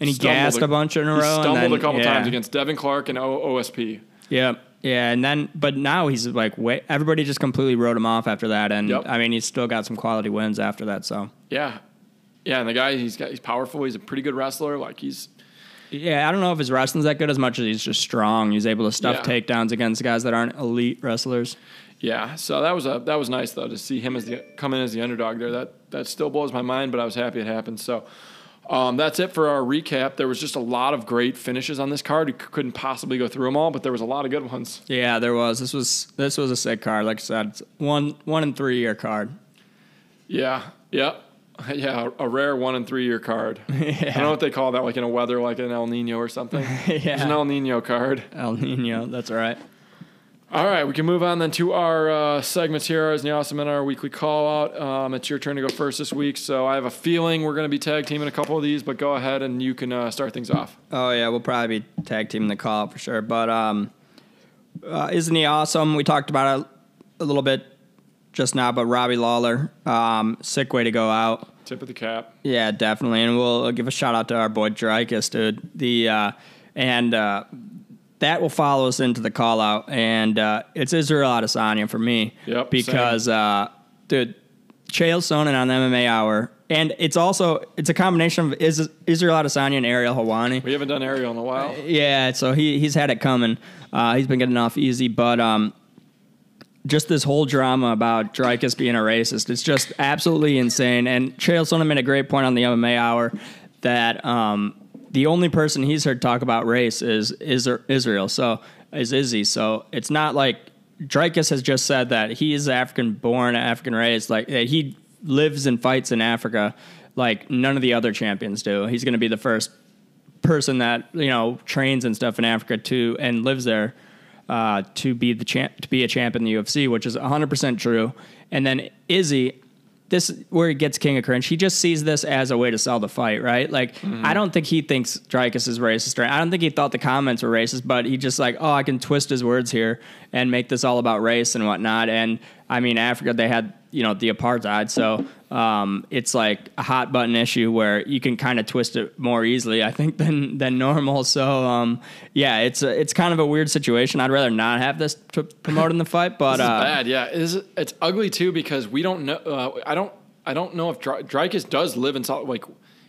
[SPEAKER 1] And he gassed a bunch in a row,
[SPEAKER 2] stumbled
[SPEAKER 1] then-
[SPEAKER 2] a couple
[SPEAKER 1] yeah.
[SPEAKER 2] times against Devin Clark and o- OSP.
[SPEAKER 1] yeah, Yeah, and then but now he's like wait, everybody just completely wrote him off after that, and
[SPEAKER 2] Yep.
[SPEAKER 1] I mean he's still got some quality wins after that. So
[SPEAKER 2] Yeah, yeah, and the guy he's got he's powerful. He's a pretty good wrestler. Like he's
[SPEAKER 1] yeah, I don't know if his wrestling's that good as much as he's just strong. He's able to stuff
[SPEAKER 2] Yeah.
[SPEAKER 1] takedowns against guys that aren't elite wrestlers.
[SPEAKER 2] yeah. So that was a that was nice though to see him as the come in as the underdog there. That that still blows my mind, but I was happy it happened. So. Um, that's it for our recap. There was just a lot of great finishes on this card. We couldn't possibly go through them all, but there was a lot of good ones.
[SPEAKER 1] Yeah, there was. This was this was a sick card. Like I said, it's one one and three year card.
[SPEAKER 2] Yeah, yeah, yeah. A rare one and three year card. I don't know what they call that, like in a weather, like an El Nino or something. It's an El Nino card.
[SPEAKER 1] El Nino, that's right.
[SPEAKER 2] All right, we can move on then to our uh, segments here as the awesome in our weekly call out. Um, it's your turn to go first this week, so I have a feeling we're going to be tag teaming a couple of these, but go ahead and you can uh, start things off.
[SPEAKER 1] Oh yeah, we'll probably be tag teaming the call for sure. But um, uh, isn't he awesome? We talked about it a little bit just now, but Robbie Lawler, um, sick way to go out.
[SPEAKER 2] Tip of the cap.
[SPEAKER 1] Yeah, definitely, and we'll give a shout out to our boy Dricus, dude. The uh, and uh, that will follow us into the call out, and uh, it's Israel Adesanya for me.
[SPEAKER 2] Yep,
[SPEAKER 1] because uh, dude, Chael Sonnen on the MMA Hour, and it's also it's a combination of Is- Israel Adesanya and Ariel Helwani.
[SPEAKER 2] We haven't done Ariel in a while.
[SPEAKER 1] Yeah, so he he's had it coming. Uh, he's been getting off easy, but um, just this whole drama about Dricus being a racist, it's just absolutely insane. And Chael Sonnen made a great point on the MMA Hour that um, the only person he's heard talk about race is is Israel. So is Izzy. So it's not like Dricus has just said that he is African born, African raised, like he lives and fights in Africa, like none of the other champions do. He's going to be the first person that you know trains and stuff in Africa too and lives there uh, to be the champ to be a champ in the UFC, which is 100 percent true. And then Izzy, this where he gets king of cringe. He just sees this as a way to sell the fight, right? Like I don't think he thinks Dricus is racist, or I don't think he thought the comments were racist, but he just like, oh, I can twist his words here and make this all about race and whatnot. And I mean, Africa they had you know the apartheid, so um, it's like a hot button issue where you can kind of twist it more easily, I think, than than normal. So um, yeah, it's a, it's kind of a weird situation. I'd rather not have this to promote in the fight, but uh,
[SPEAKER 2] bad. Yeah, it is, it's ugly too because we don't know. Uh, I don't. I don't know if Dry- Dricus does live in Salt. Like,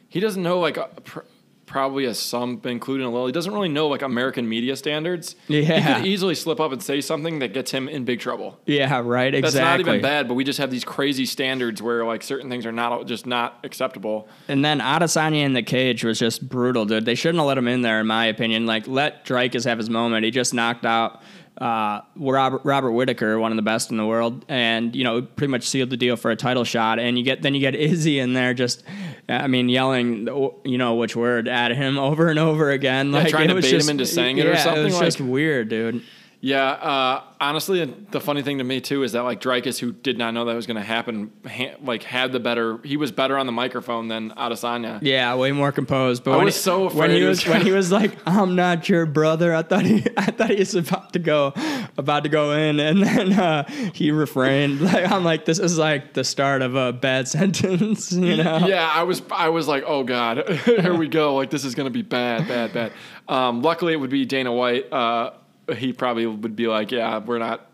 [SPEAKER 2] he doesn't know. Like, uh, pr- probably a some, including a little. He doesn't really know like American media standards.
[SPEAKER 1] Yeah, he
[SPEAKER 2] could easily slip up and say something that gets him in big trouble.
[SPEAKER 1] yeah, right, exactly.
[SPEAKER 2] That's not even bad, but we just have these crazy standards where like certain things are not just not acceptable.
[SPEAKER 1] And then Adesanya in the cage was just brutal, dude. They shouldn't have let him in there, in my opinion. Like, let Dricus have his moment. He just knocked out uh, Robert Robert Whitaker, one of the best in the world, and you know, pretty much sealed the deal for a title shot. And you get then you get Izzy in there, just I mean, yelling, you know, which word at him over and over again, like
[SPEAKER 2] trying to bait him
[SPEAKER 1] just-
[SPEAKER 2] into saying it or something,
[SPEAKER 1] It was just weird, dude.
[SPEAKER 2] Yeah, uh, honestly, the funny thing to me too is that like Dricus, who did not know that was going to happen, ha- like had the better. He was better on the microphone than Adesanya.
[SPEAKER 1] Yeah, way more composed. But
[SPEAKER 2] I
[SPEAKER 1] when
[SPEAKER 2] was
[SPEAKER 1] he,
[SPEAKER 2] so
[SPEAKER 1] when
[SPEAKER 2] afraid
[SPEAKER 1] he
[SPEAKER 2] he
[SPEAKER 1] was when he was like, "I'm not your brother," I thought he I thought he was about to go about to go in, and then uh, he refrained. Like I'm like, this is like the start of a bad sentence, you know?
[SPEAKER 2] Yeah, I was I was like, oh god, here we go. Like this is gonna be bad, bad, bad. Um, luckily, it would be Dana White. Uh, he probably would be like, yeah, we're not,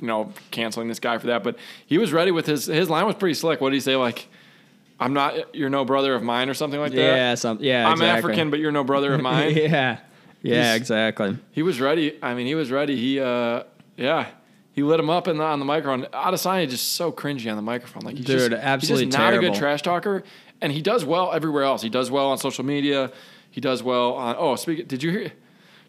[SPEAKER 2] you know, canceling this guy for that. But he was ready with his his line was pretty slick. What did he say? Like, I'm not, you're no brother of mine, or something like that.
[SPEAKER 1] Yeah, some, yeah.
[SPEAKER 2] I'm
[SPEAKER 1] exactly.
[SPEAKER 2] African, but you're no brother of mine.
[SPEAKER 1] yeah, yeah,
[SPEAKER 2] He's-
[SPEAKER 1] exactly.
[SPEAKER 2] He was ready. I mean, he was ready. He, uh, yeah, he lit him up in the, on the microphone. Adesanya just so cringy on the microphone. Like, he's
[SPEAKER 1] Dude,
[SPEAKER 2] just,
[SPEAKER 1] absolutely
[SPEAKER 2] he's just not a good trash talker, and he does well everywhere else. He does well on social media. He does well on. Oh, speak. Did you hear?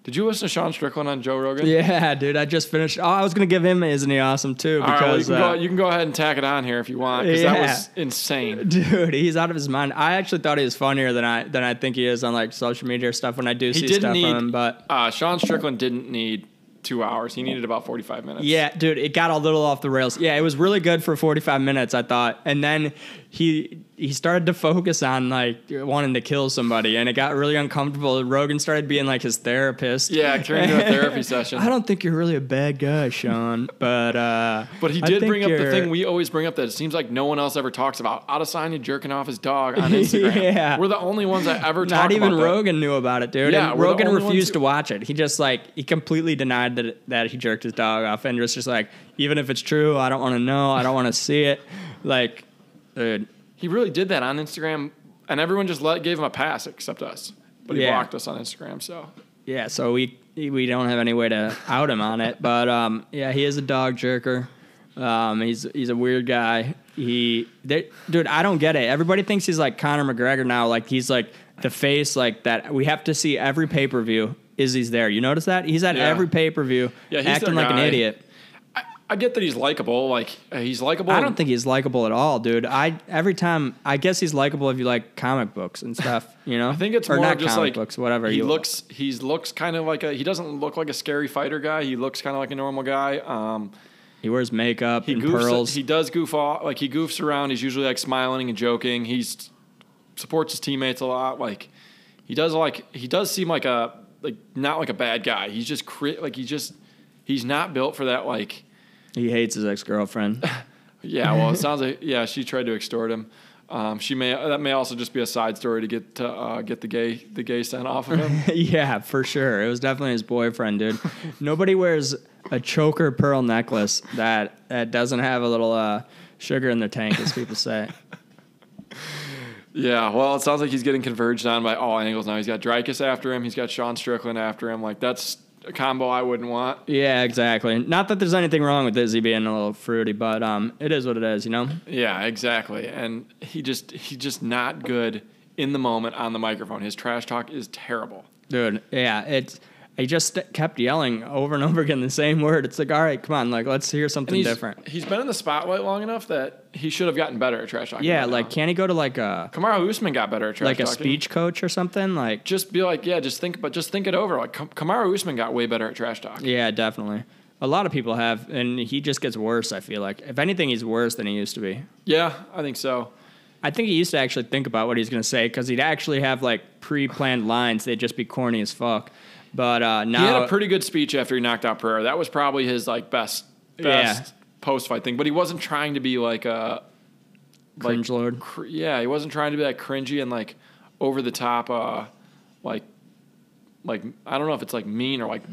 [SPEAKER 2] Did you listen to Sean Strickland on Joe Rogan?
[SPEAKER 1] Yeah, dude, I just finished. Oh, I was gonna give him isn't he awesome too?
[SPEAKER 2] All right, well, you,
[SPEAKER 1] Because
[SPEAKER 2] can
[SPEAKER 1] uh,
[SPEAKER 2] go, you can go ahead and tack it on here if you want, because that was insane.
[SPEAKER 1] Dude, he's out of his mind. I actually thought he was funnier than I than I think he is on like social media stuff when I do
[SPEAKER 2] He
[SPEAKER 1] see stuff
[SPEAKER 2] need.
[SPEAKER 1] from him. But
[SPEAKER 2] uh, Sean Strickland didn't need two hours. He needed about forty five minutes.
[SPEAKER 1] yeah, dude, it got a little off the rails. Yeah, it was really good for 45 minutes, I thought. And then he he started to focus on like wanting to kill somebody, and it got really uncomfortable. Rogan started being like his therapist.
[SPEAKER 2] Yeah, turned into a therapy session.
[SPEAKER 1] I don't think you're really a bad guy, Sean, but uh,
[SPEAKER 2] But he did bring up the thing we always bring up that it seems like no one else ever talks about. Adesanya jerking off his dog on Instagram.
[SPEAKER 1] Yeah.
[SPEAKER 2] We're the only ones that ever talk
[SPEAKER 1] Not even
[SPEAKER 2] about that.
[SPEAKER 1] Rogan knew about it, dude.
[SPEAKER 2] Yeah,
[SPEAKER 1] and Rogan refused to watch it. He just like he completely denied that that he jerked his dog off, and was just like, even if it's true, I don't want to know. I don't want to see it. Like, dude,
[SPEAKER 2] He really did that on Instagram, and everyone just let gave him a pass except us. But he
[SPEAKER 1] Yeah.
[SPEAKER 2] blocked us on Instagram. So
[SPEAKER 1] yeah. So we we don't have any way to out him on it, but um, yeah, he is a dog jerker. Um, he's he's a weird guy. He, they, dude, I don't get it. Everybody thinks he's like Conor McGregor now. Like he's like the face, like that. We have to see every pay per view. Izzy's there. You notice that he's at
[SPEAKER 2] Yeah.
[SPEAKER 1] every pay per view,
[SPEAKER 2] Yeah,
[SPEAKER 1] acting like an idiot.
[SPEAKER 2] I, get that he's likable. Like uh, he's likable.
[SPEAKER 1] I don't think he's likable at all, dude. I every time I guess he's likable if you like comic books and stuff, you know.
[SPEAKER 2] I think it's
[SPEAKER 1] or
[SPEAKER 2] more
[SPEAKER 1] not
[SPEAKER 2] just
[SPEAKER 1] comic
[SPEAKER 2] like
[SPEAKER 1] books, whatever.
[SPEAKER 2] He looks. He looks kind of like a. He doesn't look like a scary fighter guy. He looks kind of like a normal guy. Um,
[SPEAKER 1] He wears makeup
[SPEAKER 2] he
[SPEAKER 1] and
[SPEAKER 2] goofs.
[SPEAKER 1] pearls.
[SPEAKER 2] He does goof off. Like he goofs around. He's usually like smiling and joking. He supports his teammates a lot. Like he does like he does seem like a like not like a bad guy. He's just cri- like he just he's not built for that like
[SPEAKER 1] he hates his ex girlfriend.
[SPEAKER 2] yeah. Well, it sounds like yeah. She tried to extort him. Um, she may that may also just be a side story to get to uh, get the gay the gay scent off of him.
[SPEAKER 1] yeah, for sure. It was definitely his boyfriend, dude. Nobody wears a choker pearl necklace that that doesn't have a little uh, sugar in the tank, as people say.
[SPEAKER 2] Yeah, well, it sounds like he's getting converged on by all angles now. He's got Dricus after him. He's got Sean Strickland after him. Like that's a combo I wouldn't want.
[SPEAKER 1] Yeah, exactly. Not that there's anything wrong with Izzy being a little fruity, but um, it is what it is, you know.
[SPEAKER 2] Yeah, exactly. And he just he's just not good in the moment on the microphone. His trash talk is terrible.
[SPEAKER 1] Dude, yeah, it's. He just kept yelling over and over again the same word. It's like, all right, come on, like let's hear something
[SPEAKER 2] he's,
[SPEAKER 1] different.
[SPEAKER 2] he's been in the spotlight long enough that he should have gotten better at trash talking.
[SPEAKER 1] Yeah, like
[SPEAKER 2] now.
[SPEAKER 1] can he go to like a
[SPEAKER 2] Kamaru Usman got better at trash talking
[SPEAKER 1] like a speech coach or something? Like,
[SPEAKER 2] Just be like, yeah, just think, but just think it over. Like Kamaru Usman got way better at trash talk.
[SPEAKER 1] yeah, definitely. A lot of people have, and he just gets worse. I feel like, if anything, he's worse than he used to be.
[SPEAKER 2] Yeah, I think so.
[SPEAKER 1] I think he used to actually think about what he's going to say because he'd actually have like pre-planned lines. They'd just be corny as fuck. But uh, now,
[SPEAKER 2] He had a pretty good speech after he knocked out Pereira. That was probably his like best best post fight thing. But he wasn't trying to be like a
[SPEAKER 1] cringe lord.
[SPEAKER 2] cr- yeah, he wasn't trying to be that cringy and like over the top uh like like I don't know if it's like mean or like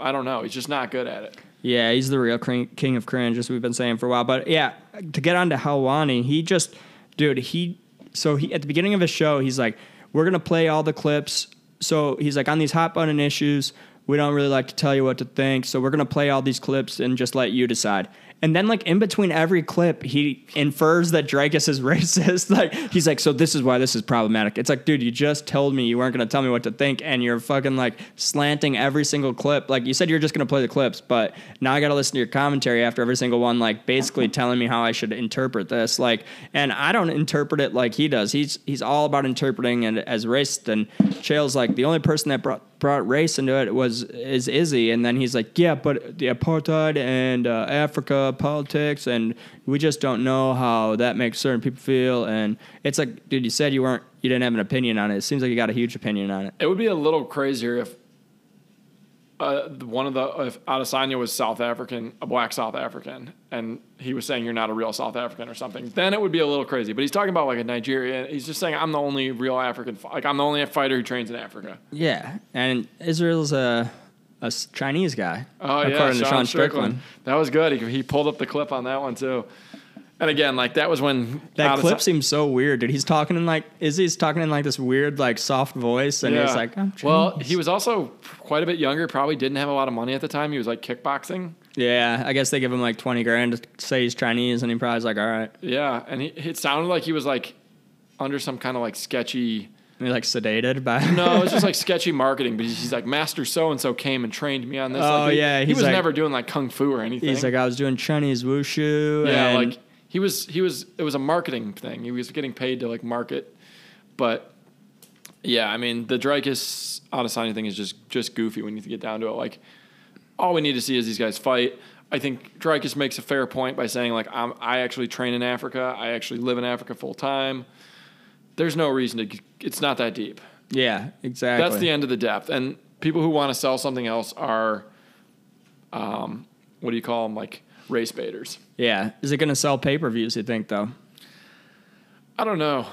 [SPEAKER 2] I don't know. He's just not good at it.
[SPEAKER 1] Yeah, he's the real king of cringe, as we've been saying for a while. But yeah, to get on to Helwani, he just, dude, he, so he, at the beginning of his show, he's like, we're going to play all the clips. So he's like, on these hot button issues, we don't really like to tell you what to think. So we're going to play all these clips and just let you decide. And then, like, in between every clip, he infers that Dricus is racist. like, he's like, so this is why this is problematic. It's like, dude, you just told me you weren't going to tell me what to think, and you're fucking, like, slanting every single clip. Like, you said you're just going to play the clips, but now I got to listen to your commentary after every single one, like, basically telling me how I should interpret this. Like, and I don't interpret it like he does. He's he's all about interpreting it as racist. And Chael's like, the only person that brought brought race into it was is Izzy, and then he's like, yeah, but the apartheid and uh, Africa politics, and we just don't know how that makes certain people feel. And it's like, dude, you said you weren't, you didn't have an opinion on it. It seems like you got a huge opinion on it.
[SPEAKER 2] It would be a little crazier if uh, one of the if Adesanya was South African, a black South African, and he was saying you're not a real South African or something. Then it would be a little crazy. But he's talking about like a Nigerian. He's just saying I'm the only real African. Like I'm the only fighter who trains in Africa.
[SPEAKER 1] Yeah, and Israel's a, a Chinese guy,
[SPEAKER 2] Oh
[SPEAKER 1] according
[SPEAKER 2] yeah,
[SPEAKER 1] to
[SPEAKER 2] Sean,
[SPEAKER 1] Sean
[SPEAKER 2] Strickland.
[SPEAKER 1] Strickland.
[SPEAKER 2] That was good. He, he pulled up the clip on that one too. And again, like that was when
[SPEAKER 1] That clip seems so weird, dude. He's talking in like Izzy's talking in like this weird, like soft voice, and he's like, I'm
[SPEAKER 2] well, he was also quite a bit younger. Probably didn't have a lot of money at the time. He was like kickboxing.
[SPEAKER 1] yeah, I guess they give him like twenty grand to say he's Chinese, and he probably's like, all right,
[SPEAKER 2] Yeah, and he, it sounded like he was like under some kind of like sketchy.
[SPEAKER 1] And like sedated by.
[SPEAKER 2] No, it was just like sketchy marketing. But he's, like, Master so and so came and trained me on this.
[SPEAKER 1] Oh,
[SPEAKER 2] like, he,
[SPEAKER 1] yeah,
[SPEAKER 2] he was
[SPEAKER 1] like-
[SPEAKER 2] never doing like kung fu or anything.
[SPEAKER 1] he's like, I was doing Chinese wushu.
[SPEAKER 2] yeah, like he was he was it was a marketing thing. He was getting paid to like market, but yeah, I mean the Dricus Adesanya thing is just just goofy when you get down to it. Like all we need to see is these guys fight. I think Dricus makes a fair point by saying like I'm, I actually train in Africa. I actually live in Africa full time. There's no reason to. It's not that deep.
[SPEAKER 1] Yeah, exactly.
[SPEAKER 2] That's the end of the depth. And people who want to sell something else are, um, what do you call them? Like race baiters.
[SPEAKER 1] Yeah. Is it going to sell pay per views, you think, though?
[SPEAKER 2] I don't know.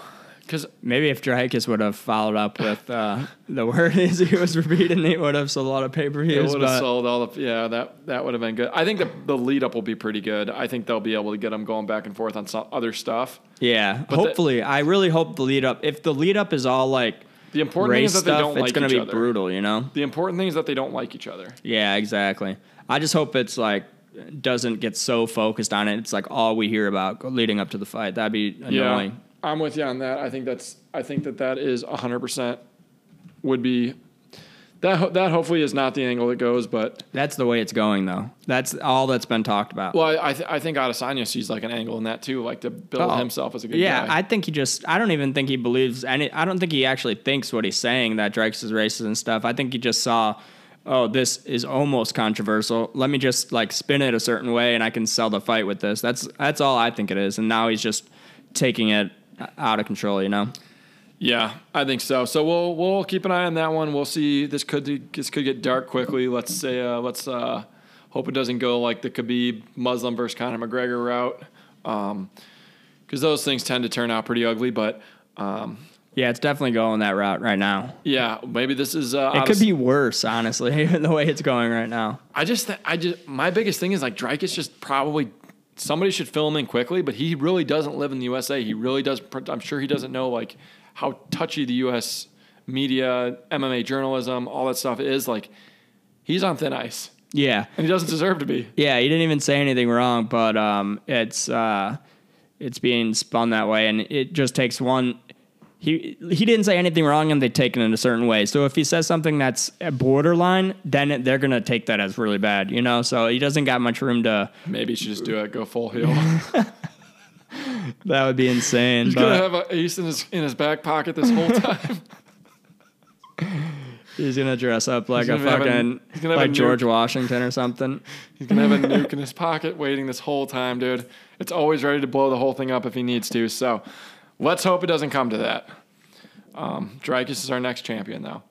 [SPEAKER 2] Because
[SPEAKER 1] Maybe if Dricus would have followed up with uh, the word as he was repeating, he would have sold a lot of pay per
[SPEAKER 2] it
[SPEAKER 1] views.
[SPEAKER 2] would have sold all the yeah that that would have been good. I think the the lead up will be pretty good. I think they'll be able to get them going back and forth on some other stuff.
[SPEAKER 1] yeah,
[SPEAKER 2] the-
[SPEAKER 1] hopefully, I really hope the lead up. If the lead up is all like
[SPEAKER 2] The important thing is that they
[SPEAKER 1] stuff,
[SPEAKER 2] don't
[SPEAKER 1] it's
[SPEAKER 2] like
[SPEAKER 1] going to be
[SPEAKER 2] other.
[SPEAKER 1] brutal, you know?
[SPEAKER 2] The important thing is that they don't like each other.
[SPEAKER 1] Yeah, exactly. I just hope it's like doesn't get so focused on it. It's like all we hear about leading up to the fight. That'd be annoying.
[SPEAKER 2] Yeah, I'm with you on that. I think that's I think that that is 100% would be that ho- that hopefully is not the angle that goes, but
[SPEAKER 1] That's the way it's going, though. That's all that's been talked about.
[SPEAKER 2] well, I th- I think Adesanya sees like an angle in that too, like to build
[SPEAKER 1] Oh.
[SPEAKER 2] himself as a good
[SPEAKER 1] yeah,
[SPEAKER 2] guy.
[SPEAKER 1] I think he just. I don't even think he believes any. I don't think he actually thinks what he's saying that Dricus is racist and stuff. I think he just saw, oh, this is almost controversial. Let me just like spin it a certain way, and I can sell the fight with this. That's that's all I think it is. And now he's just taking it out of control. You know.
[SPEAKER 2] Yeah, I think so. So we'll we'll keep an eye on that one. We'll see. This could this could get dark quickly. Let's say uh, let's uh, hope it doesn't go like the Khabib Muslim versus Conor McGregor route, because those things tend to turn out pretty ugly. But um,
[SPEAKER 1] Yeah, it's definitely going that route right now.
[SPEAKER 2] yeah, maybe this is. Uh,
[SPEAKER 1] It could be worse, honestly, the way it's going right now.
[SPEAKER 2] I just th- I just my biggest thing is like Drake is just probably somebody should fill him in quickly, but he really doesn't live in the USA. He really does. I'm sure he doesn't know like how touchy the U.S. media, MMA journalism, all that stuff is. Like he's on thin ice,
[SPEAKER 1] Yeah.
[SPEAKER 2] and he doesn't deserve to be.
[SPEAKER 1] Yeah, he didn't even say anything wrong, but um, it's uh, it's being spun that way, and it just takes one. He he didn't say anything wrong, and they take it in a certain way. So if he says something that's borderline, then they're gonna take that as really bad, you know. So he doesn't got much room to.
[SPEAKER 2] Maybe he should just do it, go full heel.
[SPEAKER 1] That would be insane.
[SPEAKER 2] He's gonna have an ace in his in his back pocket this whole time.
[SPEAKER 1] he's gonna dress up like a
[SPEAKER 2] a-
[SPEAKER 1] fucking
[SPEAKER 2] he's gonna
[SPEAKER 1] like
[SPEAKER 2] a
[SPEAKER 1] George
[SPEAKER 2] nuke.
[SPEAKER 1] Washington or something.
[SPEAKER 2] He's gonna have a nuke in his pocket waiting this whole time, dude. It's always ready to blow the whole thing up if he needs to. So let's hope it doesn't come to that. Um, Dricus is our next champion, though.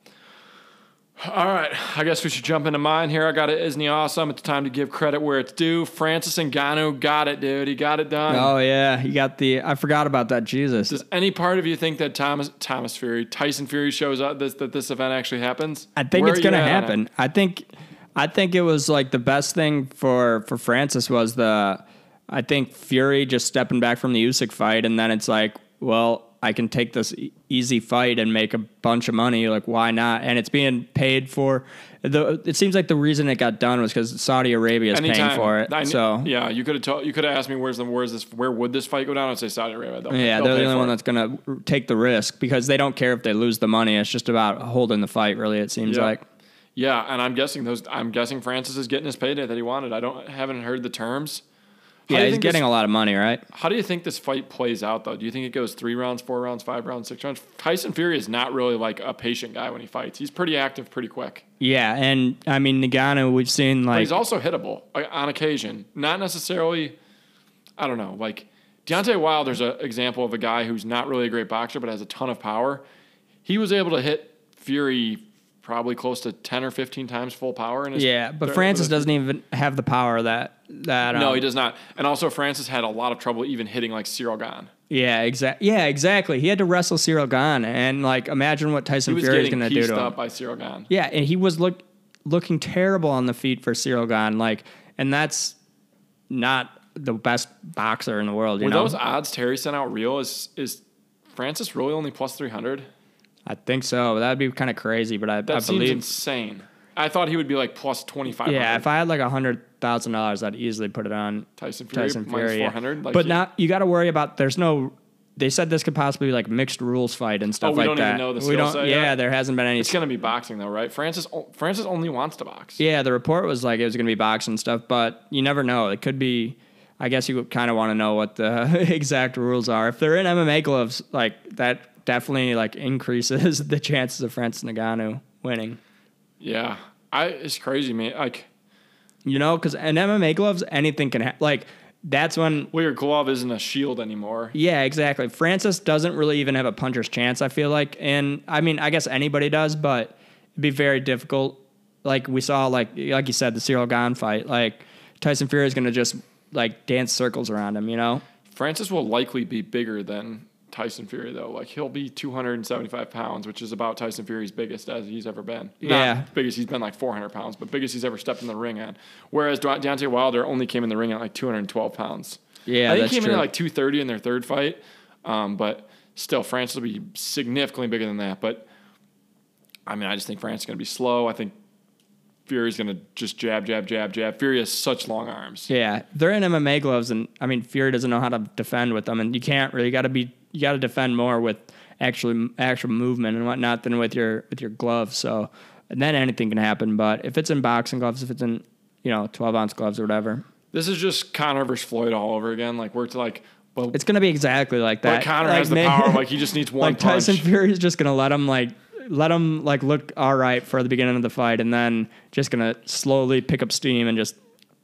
[SPEAKER 2] All right, I guess we should jump into mine here. I got it. Isn't he awesome? It's time to give credit where it's due. Francis Ngannou got it, dude. He got it done.
[SPEAKER 1] Oh yeah, he got the. I forgot about that. Jesus.
[SPEAKER 2] Does any part of you think that Thomas Thomas Fury, Tyson Fury shows up this, that this event actually happens?
[SPEAKER 1] I think
[SPEAKER 2] Where
[SPEAKER 1] it's gonna
[SPEAKER 2] on it?
[SPEAKER 1] happen. I think I think it was like the best thing for for Francis was the I think Fury just stepping back from the Usyk fight, and then it's like, well, I can take this e- easy fight and make a bunch of money. Like, why not? And it's being paid for. The it seems like the reason it got done was because Saudi Arabia is paying for it.
[SPEAKER 2] I
[SPEAKER 1] so
[SPEAKER 2] yeah, you could have told, you could have asked me where's the where's this where would this fight go down? I'd say Saudi Arabia. They'll,
[SPEAKER 1] yeah,
[SPEAKER 2] they'll
[SPEAKER 1] they're the only one
[SPEAKER 2] it.
[SPEAKER 1] that's gonna take the risk because they don't care if they lose the money. It's just about holding the fight. Really, it seems
[SPEAKER 2] Yeah.
[SPEAKER 1] like.
[SPEAKER 2] Yeah, and I'm guessing those. I'm guessing Francis is getting his payday that he wanted. I don't haven't heard the terms.
[SPEAKER 1] Yeah, he's getting
[SPEAKER 2] this-
[SPEAKER 1] a lot of money, right?
[SPEAKER 2] How do you think this fight plays out though? Do you think it goes three rounds, four rounds, five rounds, six rounds? Tyson Fury is not really like a patient guy when he fights. He's pretty active, pretty quick.
[SPEAKER 1] Yeah, and I mean Ngannou, we've seen
[SPEAKER 2] But
[SPEAKER 1] like
[SPEAKER 2] he's also hittable like, on occasion. Not necessarily. I don't know. Like Deontay Wilder's an example of a guy who's not really a great boxer, but has a ton of power. He was able to hit Fury probably close to ten or fifteen times full power. In his
[SPEAKER 1] yeah, but Francis doesn't even have the power that that.
[SPEAKER 2] No,
[SPEAKER 1] um,
[SPEAKER 2] he does not. And also, Francis had a lot of trouble even hitting like Ciryl Gane.
[SPEAKER 1] Yeah, exactly. Yeah, exactly. He had to wrestle Ciryl Gane, and like imagine what Tyson Fury is going to do to him.
[SPEAKER 2] by Ciryl Gane.
[SPEAKER 1] Yeah, and he was look looking terrible on the feet for Ciryl Gane, like, and that's not the best boxer in the world. You
[SPEAKER 2] Were
[SPEAKER 1] know,
[SPEAKER 2] those odds Terry sent out real? Is is Francis really only plus three hundred?
[SPEAKER 1] I think so. That'd be kind of crazy, but I,
[SPEAKER 2] That
[SPEAKER 1] I
[SPEAKER 2] seems
[SPEAKER 1] believe.
[SPEAKER 2] insane. I thought he would be like plus twenty five.
[SPEAKER 1] Yeah, if I had like a hundred thousand dollars, I'd easily put it on
[SPEAKER 2] Tyson Fury
[SPEAKER 1] Tyson Fury.
[SPEAKER 2] 400, like
[SPEAKER 1] but
[SPEAKER 2] he-
[SPEAKER 1] now you got to worry about. There's no. They said this could possibly be like mixed rules fight and stuff
[SPEAKER 2] Oh, we
[SPEAKER 1] like
[SPEAKER 2] don't even
[SPEAKER 1] that.
[SPEAKER 2] know the
[SPEAKER 1] we
[SPEAKER 2] skill
[SPEAKER 1] don't.
[SPEAKER 2] set
[SPEAKER 1] Yeah, there hasn't been any.
[SPEAKER 2] it's gonna be boxing though, right? Francis Francis only wants to box.
[SPEAKER 1] Yeah, the report was like it was going to be boxing and stuff, but you never know. It could be. I guess you kind of want to know what the exact rules are. If they're in MMA gloves, like that definitely like increases the chances of Francis Ngannou winning.
[SPEAKER 2] Yeah, I it's crazy, man. Like
[SPEAKER 1] You know, because in MMA gloves, anything can happen. Like that's when
[SPEAKER 2] Well, your glove isn't a shield anymore.
[SPEAKER 1] Yeah, exactly. Francis doesn't really even have a puncher's chance, I feel like. And I mean, I guess anybody does, but it'd be very difficult. Like we saw, like like you said, the Ciryl Gane fight. Like Tyson Fury is gonna just like dance circles around him, you know?
[SPEAKER 2] Francis will likely be bigger than Tyson Fury, though. Like he'll be 275 pounds, which is about Tyson Fury's biggest as he's ever been.
[SPEAKER 1] Yeah.
[SPEAKER 2] Not biggest he's been like 400 pounds, but biggest he's ever stepped in the ring at. Whereas De- Deontay Wilder only came in the ring at like 212 pounds.
[SPEAKER 1] Yeah,
[SPEAKER 2] I think he came in at like 230 in their third fight, um, but still, Francis will be significantly bigger than that. But I mean, I just think Francis is going to be slow. I think Fury's going to just jab, jab, jab, jab. Fury has such long arms.
[SPEAKER 1] Yeah, they're in MMA gloves, and I mean Fury doesn't know how to defend with them, and you can't really. You got to be. You got to defend more with actually actual movement and whatnot than with your with your gloves. So, and then anything can happen. But if it's in boxing gloves, if it's in you know twelve ounce gloves or whatever,
[SPEAKER 2] This is just Conor versus Floyd all over again. Like we're to like, well,
[SPEAKER 1] it's gonna be exactly like that.
[SPEAKER 2] But Conor
[SPEAKER 1] Like,
[SPEAKER 2] has the
[SPEAKER 1] may-
[SPEAKER 2] power. Like he just needs one
[SPEAKER 1] like
[SPEAKER 2] punch.
[SPEAKER 1] Tyson Fury is just gonna let him like let him like look all right for the beginning of the fight, and then just gonna slowly pick up steam and just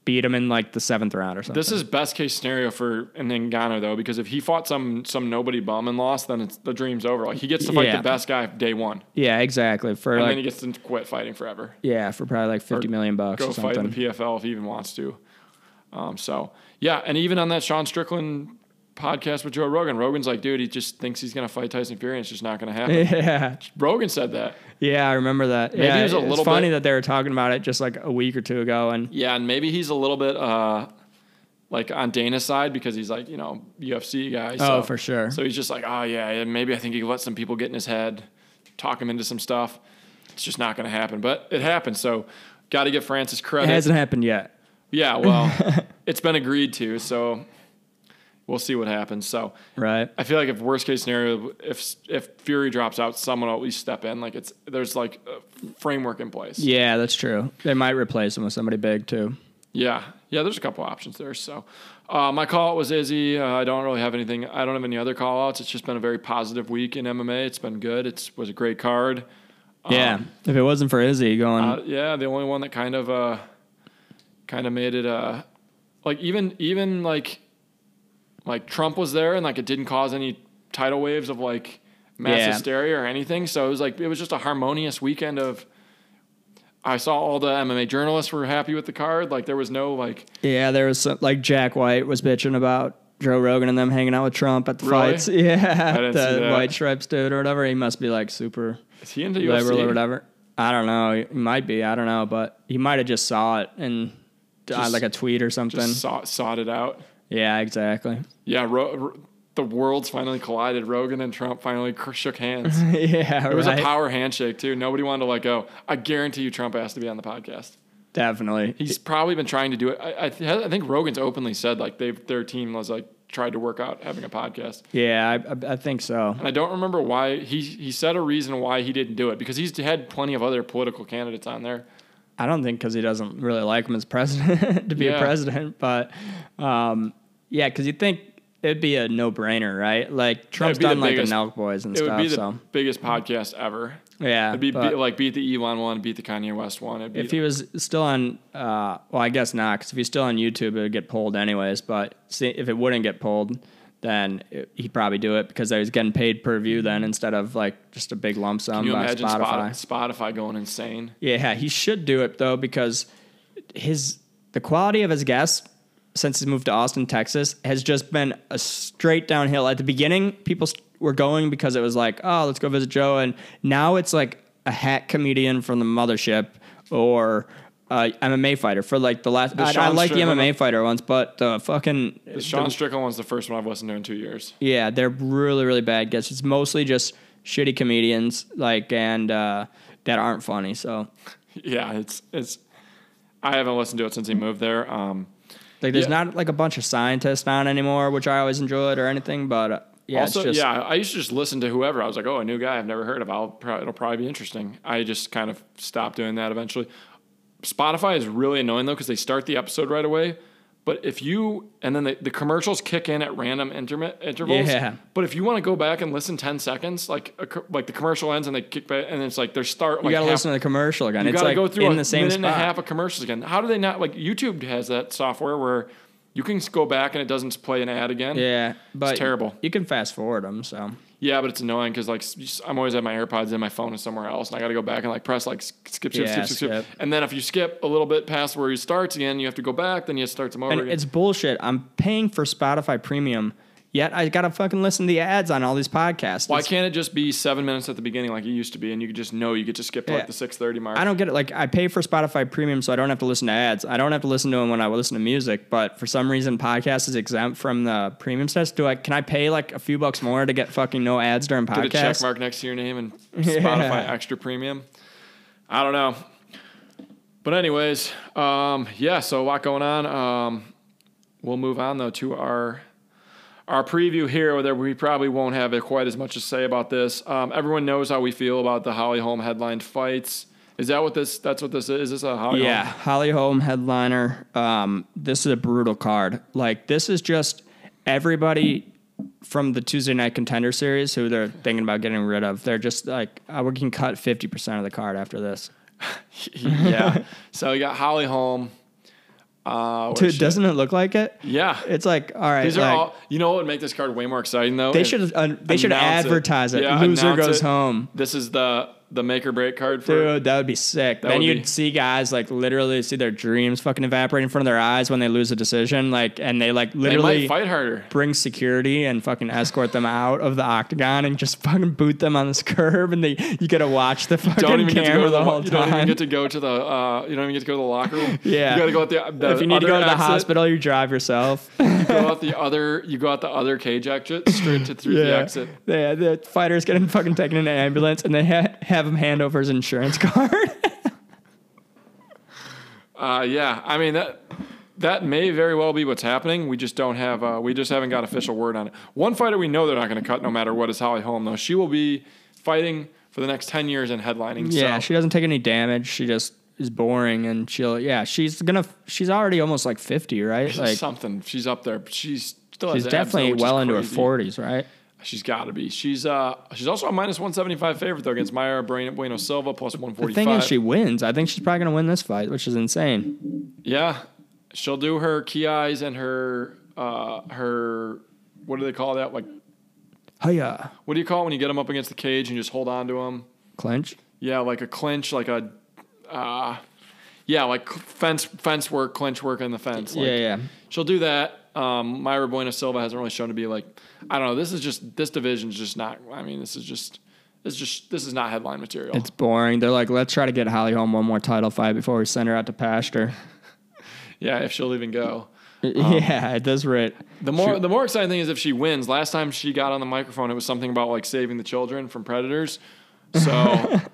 [SPEAKER 1] beat him in like the seventh round or something.
[SPEAKER 2] This is best case scenario for an Ngannou though, because if he fought some some nobody bum and lost, then it's the dream's over. Like he gets to fight
[SPEAKER 1] Yeah.
[SPEAKER 2] the best guy day one,
[SPEAKER 1] yeah, exactly. For
[SPEAKER 2] and
[SPEAKER 1] like
[SPEAKER 2] then he gets to quit fighting forever.
[SPEAKER 1] yeah, for probably like fifty million bucks
[SPEAKER 2] Go
[SPEAKER 1] or
[SPEAKER 2] fight in the PFL if he even wants to. Um, so yeah, and even on that Sean Strickland podcast with Joe Rogan, Rogan's like, dude, he just thinks he's gonna fight Tyson Fury, and it's just not gonna happen.
[SPEAKER 1] yeah,
[SPEAKER 2] Rogan said that.
[SPEAKER 1] yeah, I remember that.
[SPEAKER 2] Maybe
[SPEAKER 1] yeah,
[SPEAKER 2] it was a
[SPEAKER 1] it's funny
[SPEAKER 2] bit-
[SPEAKER 1] that they were talking about it just like a week or two ago, and
[SPEAKER 2] Yeah, and maybe he's a little bit uh like on Dana's side because he's like, you know, UFC guy. So,
[SPEAKER 1] Oh, for sure.
[SPEAKER 2] So he's just like, oh yeah, maybe I think he can let some people get in his head, talk him into some stuff. It's just not going to happen, but it happened. So got to give Francis credit.
[SPEAKER 1] it hasn't happened yet.
[SPEAKER 2] yeah, well, it's been agreed to, so we'll see what happens. So
[SPEAKER 1] Right.
[SPEAKER 2] I feel like if worst case scenario, if if Fury drops out, someone will at least step in. Like it's there's like a framework in place.
[SPEAKER 1] Yeah, that's true. They might replace him with somebody big too.
[SPEAKER 2] Yeah, yeah. There's a couple options there. So, uh, my call out was Izzy. Uh, I don't really have anything. I don't have any other call outs. It's just been a very positive week in MMA. It's been good. It was a great card.
[SPEAKER 1] Yeah. if it wasn't for Izzy going,
[SPEAKER 2] Uh, yeah, the only one that kind of uh, kind of made it uh, like even even like like Trump was there and like it didn't cause any tidal waves of like mass
[SPEAKER 1] Yeah.
[SPEAKER 2] hysteria or anything. So it was like it was just a harmonious weekend of. I saw all the MMA journalists were happy with the card. Like there was no like
[SPEAKER 1] yeah, there was some, like Jack White was bitching about Joe Rogan and them hanging out with Trump at the
[SPEAKER 2] Really?
[SPEAKER 1] fights. Yeah, the. White Stripes dude or whatever. He must be like super
[SPEAKER 2] is he into
[SPEAKER 1] liberal
[SPEAKER 2] UFC?
[SPEAKER 1] or whatever. I don't know. He might be. I don't know, but he might have just saw it and uh, like a tweet or something.
[SPEAKER 2] Just saw, sought it out.
[SPEAKER 1] yeah, exactly.
[SPEAKER 2] Yeah, Ro- Ro- the worlds finally collided. Rogan and Trump finally cr- shook hands.
[SPEAKER 1] yeah,
[SPEAKER 2] It was
[SPEAKER 1] right.
[SPEAKER 2] a power handshake too. Nobody wanted to let go. I guarantee you, Trump has to be on the podcast.
[SPEAKER 1] Definitely.
[SPEAKER 2] He's probably been trying to do it. I, I, th- I think Rogan's openly said like they their team was like tried to work out having a podcast.
[SPEAKER 1] yeah, I, I, I think so.
[SPEAKER 2] And I don't remember why he he said a reason why he didn't do it because he's had plenty of other political candidates on there.
[SPEAKER 1] I don't think because he doesn't really like him as president to be
[SPEAKER 2] Yeah.
[SPEAKER 1] a president, but um, yeah, because you think it'd be a no brainer, right? Like Trump's done like
[SPEAKER 2] biggest-
[SPEAKER 1] the Nelk Boys and
[SPEAKER 2] It would
[SPEAKER 1] stuff.
[SPEAKER 2] be the
[SPEAKER 1] so
[SPEAKER 2] biggest podcast ever.
[SPEAKER 1] yeah,
[SPEAKER 2] It'd be, be like beat the Elon one, beat the Kanye West one. It'd be,
[SPEAKER 1] if he was still on, uh, well, I guess not, because if he's still on YouTube, it would get pulled anyways. But see, if it wouldn't get pulled, then it, he'd probably do it because I was getting paid per view then instead of like just a big lump sum
[SPEAKER 2] can you imagine
[SPEAKER 1] Spotify.
[SPEAKER 2] Spotify? Spotify going insane?
[SPEAKER 1] Yeah, he should do it though because his the quality of his guests since he's moved to Austin, Texas, has just been a straight downhill. At the beginning, people were going because it was like, oh, let's go visit Joe, and now it's like a hack comedian from the mothership or. Uh, MMA fighter for like the last. I, I
[SPEAKER 2] Sean
[SPEAKER 1] like the MMA fighter ones, but the fucking
[SPEAKER 2] The Sean Strickland one's the first one I've listened to in two years.
[SPEAKER 1] yeah, they're really really bad guests. It's mostly just shitty comedians like and uh, that aren't funny. So
[SPEAKER 2] Yeah, it's it's. I haven't listened to it since he moved there. Um,
[SPEAKER 1] Like, there's
[SPEAKER 2] Yeah.
[SPEAKER 1] not like a bunch of scientists on anymore, which I always enjoyed or anything. But uh, yeah,
[SPEAKER 2] also,
[SPEAKER 1] just
[SPEAKER 2] yeah, I used to just listen to whoever. I was like, oh, a new guy I've never heard of. I'll pro- it'll probably be interesting. I just kind of stopped doing that eventually. Spotify is really annoying though because they start the episode right away. But if you and then the, the commercials kick in at random intermi- intervals.
[SPEAKER 1] Yeah.
[SPEAKER 2] But if you want to go back and listen ten seconds, like a, like the commercial ends and they kick back and it's like they start
[SPEAKER 1] you
[SPEAKER 2] like
[SPEAKER 1] gotta
[SPEAKER 2] half-
[SPEAKER 1] listen to the commercial again.
[SPEAKER 2] You
[SPEAKER 1] it's
[SPEAKER 2] got to
[SPEAKER 1] like
[SPEAKER 2] go through
[SPEAKER 1] in
[SPEAKER 2] a
[SPEAKER 1] the same
[SPEAKER 2] minute
[SPEAKER 1] spot.
[SPEAKER 2] and a half of commercials again. How do they not like YouTube has that software where You can go back and it doesn't play an ad again.
[SPEAKER 1] Yeah, but
[SPEAKER 2] terrible.
[SPEAKER 1] You can fast forward them. So
[SPEAKER 2] Yeah, but it's annoying because like I'm always at my AirPods and my phone is somewhere else, and I got to go back and like press like skip, skip,
[SPEAKER 1] Yeah,
[SPEAKER 2] skip, skip, skip,
[SPEAKER 1] skip.
[SPEAKER 2] and then if you skip a little bit past where he starts again, you have to go back. Then you have to start them over
[SPEAKER 1] and
[SPEAKER 2] again.
[SPEAKER 1] it's bullshit. I'm paying for Spotify Premium, yet I gotta fucking listen to the ads on all these podcasts.
[SPEAKER 2] Why
[SPEAKER 1] It's-
[SPEAKER 2] can't it just be seven minutes at the beginning like it used to be, and you could just know you get to skip to
[SPEAKER 1] Yeah.
[SPEAKER 2] like the six thirty mark?
[SPEAKER 1] I don't get it. Like I pay for Spotify Premium, so I don't have to listen to ads. I don't have to listen to them when I listen to music. But for some reason, podcast is exempt from the premium test. Do I? Can I pay like a few bucks more to get fucking no ads during
[SPEAKER 2] Get a check mark next to your name and
[SPEAKER 1] Yeah.
[SPEAKER 2] Spotify Extra Premium. I don't know. But anyways, um, yeah, so a lot going on. Um, we'll move on though to our our preview here, where we probably won't have quite as much to say about this. Um, everyone knows how we feel about the Holly Holm headlined fights. Is that what this? That's what this is. Is this a Holly?
[SPEAKER 1] Yeah,
[SPEAKER 2] Holm?
[SPEAKER 1] Holly Holm headliner. Um, this is a brutal card. Like this is just everybody from the Tuesday Night Contender series who they're thinking about getting rid of. They're just like, uh, we can cut fifty percent of the card after this.
[SPEAKER 2] yeah. So you got Holly Holm. Uh,
[SPEAKER 1] Dude, doesn't it look like it?
[SPEAKER 2] Yeah.
[SPEAKER 1] It's like, all right,
[SPEAKER 2] These are
[SPEAKER 1] like,
[SPEAKER 2] all. You know what would make this card way more exciting though?
[SPEAKER 1] they should uh, they should advertise it.
[SPEAKER 2] Yeah,
[SPEAKER 1] Loser goes
[SPEAKER 2] it.
[SPEAKER 1] home.
[SPEAKER 2] This is the the make or break card for.
[SPEAKER 1] Dude, that would be sick.
[SPEAKER 2] That
[SPEAKER 1] then
[SPEAKER 2] would
[SPEAKER 1] you'd
[SPEAKER 2] be-
[SPEAKER 1] see guys like literally see their dreams fucking evaporate in front of their eyes when they lose a decision, like, and they like literally
[SPEAKER 2] fight harder.
[SPEAKER 1] bring security and fucking escort them out of the octagon and just fucking boot them on this curb, and they you get to watch the fucking
[SPEAKER 2] Don't even get to
[SPEAKER 1] camera
[SPEAKER 2] go to
[SPEAKER 1] the
[SPEAKER 2] the.
[SPEAKER 1] whole
[SPEAKER 2] you don't even get to go to the. Uh, you don't even get to go to the locker room.
[SPEAKER 1] Yeah.
[SPEAKER 2] You got to go out the. the
[SPEAKER 1] if you need to go to the
[SPEAKER 2] exit,
[SPEAKER 1] hospital, you drive yourself.
[SPEAKER 2] You go out the other. You go out the other cage exit straight to through the exit.
[SPEAKER 1] Yeah, the fighter's getting fucking taken in an ambulance, and they ha- have him hand over his insurance card.
[SPEAKER 2] Uh, yeah, I mean that that may very well be what's happening. We just don't have uh, we just haven't got official word on it. One fighter we know they're not going to cut no matter what is Holly Holm though. She will be fighting for the next ten years and headlining.
[SPEAKER 1] yeah,
[SPEAKER 2] so.
[SPEAKER 1] she doesn't take any damage. She just is boring, and she'll. Yeah, she's gonna. She's already almost like fifty, right? Like
[SPEAKER 2] something. She's up there. but She's still
[SPEAKER 1] she's
[SPEAKER 2] abs,
[SPEAKER 1] definitely well into her forties, right?
[SPEAKER 2] She's got to be. She's uh she's also a minus one seventy five favorite though against Mayra Bueno Bueno Silva plus one
[SPEAKER 1] The
[SPEAKER 2] forty
[SPEAKER 1] thing is, she wins. I think she's probably gonna win this fight, which is insane.
[SPEAKER 2] Yeah, she'll do her key eyes and her uh her what do they call that? Like
[SPEAKER 1] Hiya,
[SPEAKER 2] what do you call it when you get them up against the cage and you just hold on to them?
[SPEAKER 1] clinch.
[SPEAKER 2] Yeah, like a clinch, like a uh yeah, like fence fence work, clinch work on the fence. Like,
[SPEAKER 1] yeah, yeah.
[SPEAKER 2] She'll do that. Um, Mayra Bueno Silva hasn't really shown to be like, I don't know. This is just this division's just not. I mean, this is just this is just this is not headline material.
[SPEAKER 1] It's boring. They're like, let's try to get Holly Holm one more title fight before we send her out to pasture.
[SPEAKER 2] yeah, if she'll even go.
[SPEAKER 1] yeah, it does right.
[SPEAKER 2] The more the more exciting thing is if she wins. Last time she got on the microphone, it was something about like saving the children from predators. So.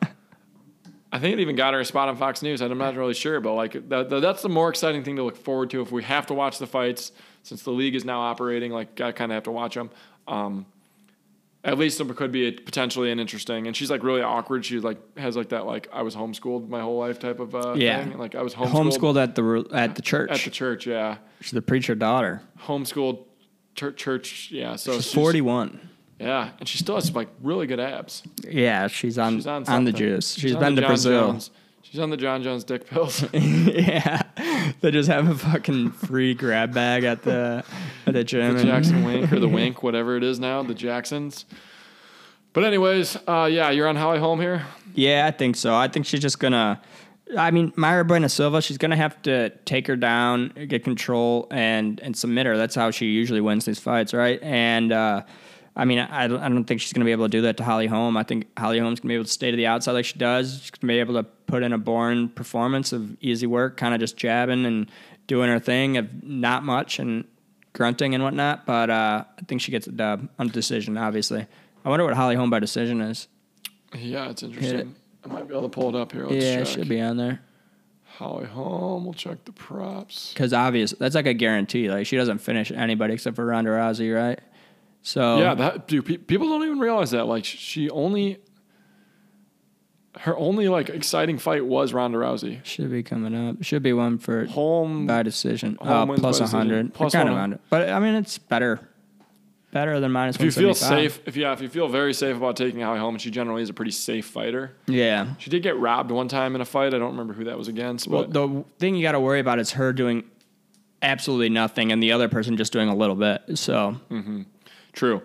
[SPEAKER 2] I think it even got her a spot on Fox News. I'm not really sure, but like that, that- that's the more exciting thing to look forward to if we have to watch the fights since the league is now operating. Like I kind of have to watch them. Um, at least it could be potentially an interesting. And she's like really awkward. She like has like that like I was homeschooled my whole life type of uh,
[SPEAKER 1] Yeah.
[SPEAKER 2] thing. Like I was homeschooled,
[SPEAKER 1] Homeschooled at the at the church.
[SPEAKER 2] at the church. Yeah,
[SPEAKER 1] she's the preacher daughter.
[SPEAKER 2] homeschooled church. church yeah, so
[SPEAKER 1] She's forty one.
[SPEAKER 2] Yeah, and she still has like really good abs.
[SPEAKER 1] Yeah, she's on
[SPEAKER 2] She's on,
[SPEAKER 1] on, the juice.
[SPEAKER 2] She's
[SPEAKER 1] she's been to
[SPEAKER 2] John
[SPEAKER 1] Brazil.
[SPEAKER 2] Jones. She's on the Jon Jones dick pills.
[SPEAKER 1] yeah, they just have a fucking free grab bag at the at the gym.
[SPEAKER 2] the Jackson Wink or the Wink, whatever it is now, the Jacksons. But anyways, uh, yeah, you're on Holly Holm here.
[SPEAKER 1] Yeah, I think so. I think she's just gonna. I mean, Mayra Bueno Silva, she's gonna have to take her down, get control, and and submit her. That's how she usually wins these fights, right? And uh, I mean, I don't, I don't think she's gonna be able to do that to Holly Holm. I think Holly Holm's gonna be able to stay to the outside like she does. She's gonna be able to put in a boring performance of easy work, kind of just jabbing and doing her thing of not much and grunting and whatnot. But uh, I think she gets a dub on decision. Obviously, I wonder what Holly Holm by decision is.
[SPEAKER 2] Yeah, it's interesting. I might be able to pull it up here. Let's
[SPEAKER 1] yeah,
[SPEAKER 2] check.
[SPEAKER 1] it should be on there.
[SPEAKER 2] Holly Holm. We'll check the props.
[SPEAKER 1] Because obvious, that's like a guarantee. Like she doesn't finish anybody except for Ronda Rousey, right? So
[SPEAKER 2] Yeah, that dude. Pe- people don't even realize that. Like she only, her only like exciting fight was Ronda Rousey.
[SPEAKER 1] should be coming up. Should be one for
[SPEAKER 2] Holm
[SPEAKER 1] by decision.
[SPEAKER 2] Holm
[SPEAKER 1] Uh, plus hundred.
[SPEAKER 2] Plus
[SPEAKER 1] kind of
[SPEAKER 2] 100.
[SPEAKER 1] But I mean, it's better. Better than minus
[SPEAKER 2] If you feel safe, if yeah, if you feel very safe about taking Holly Holm, and she generally is a pretty safe fighter.
[SPEAKER 1] Yeah.
[SPEAKER 2] She did get robbed one time in a fight. I don't remember who that was against,
[SPEAKER 1] Well, the thing you got to worry about is her doing absolutely nothing, and the other person just doing a little bit. So
[SPEAKER 2] True.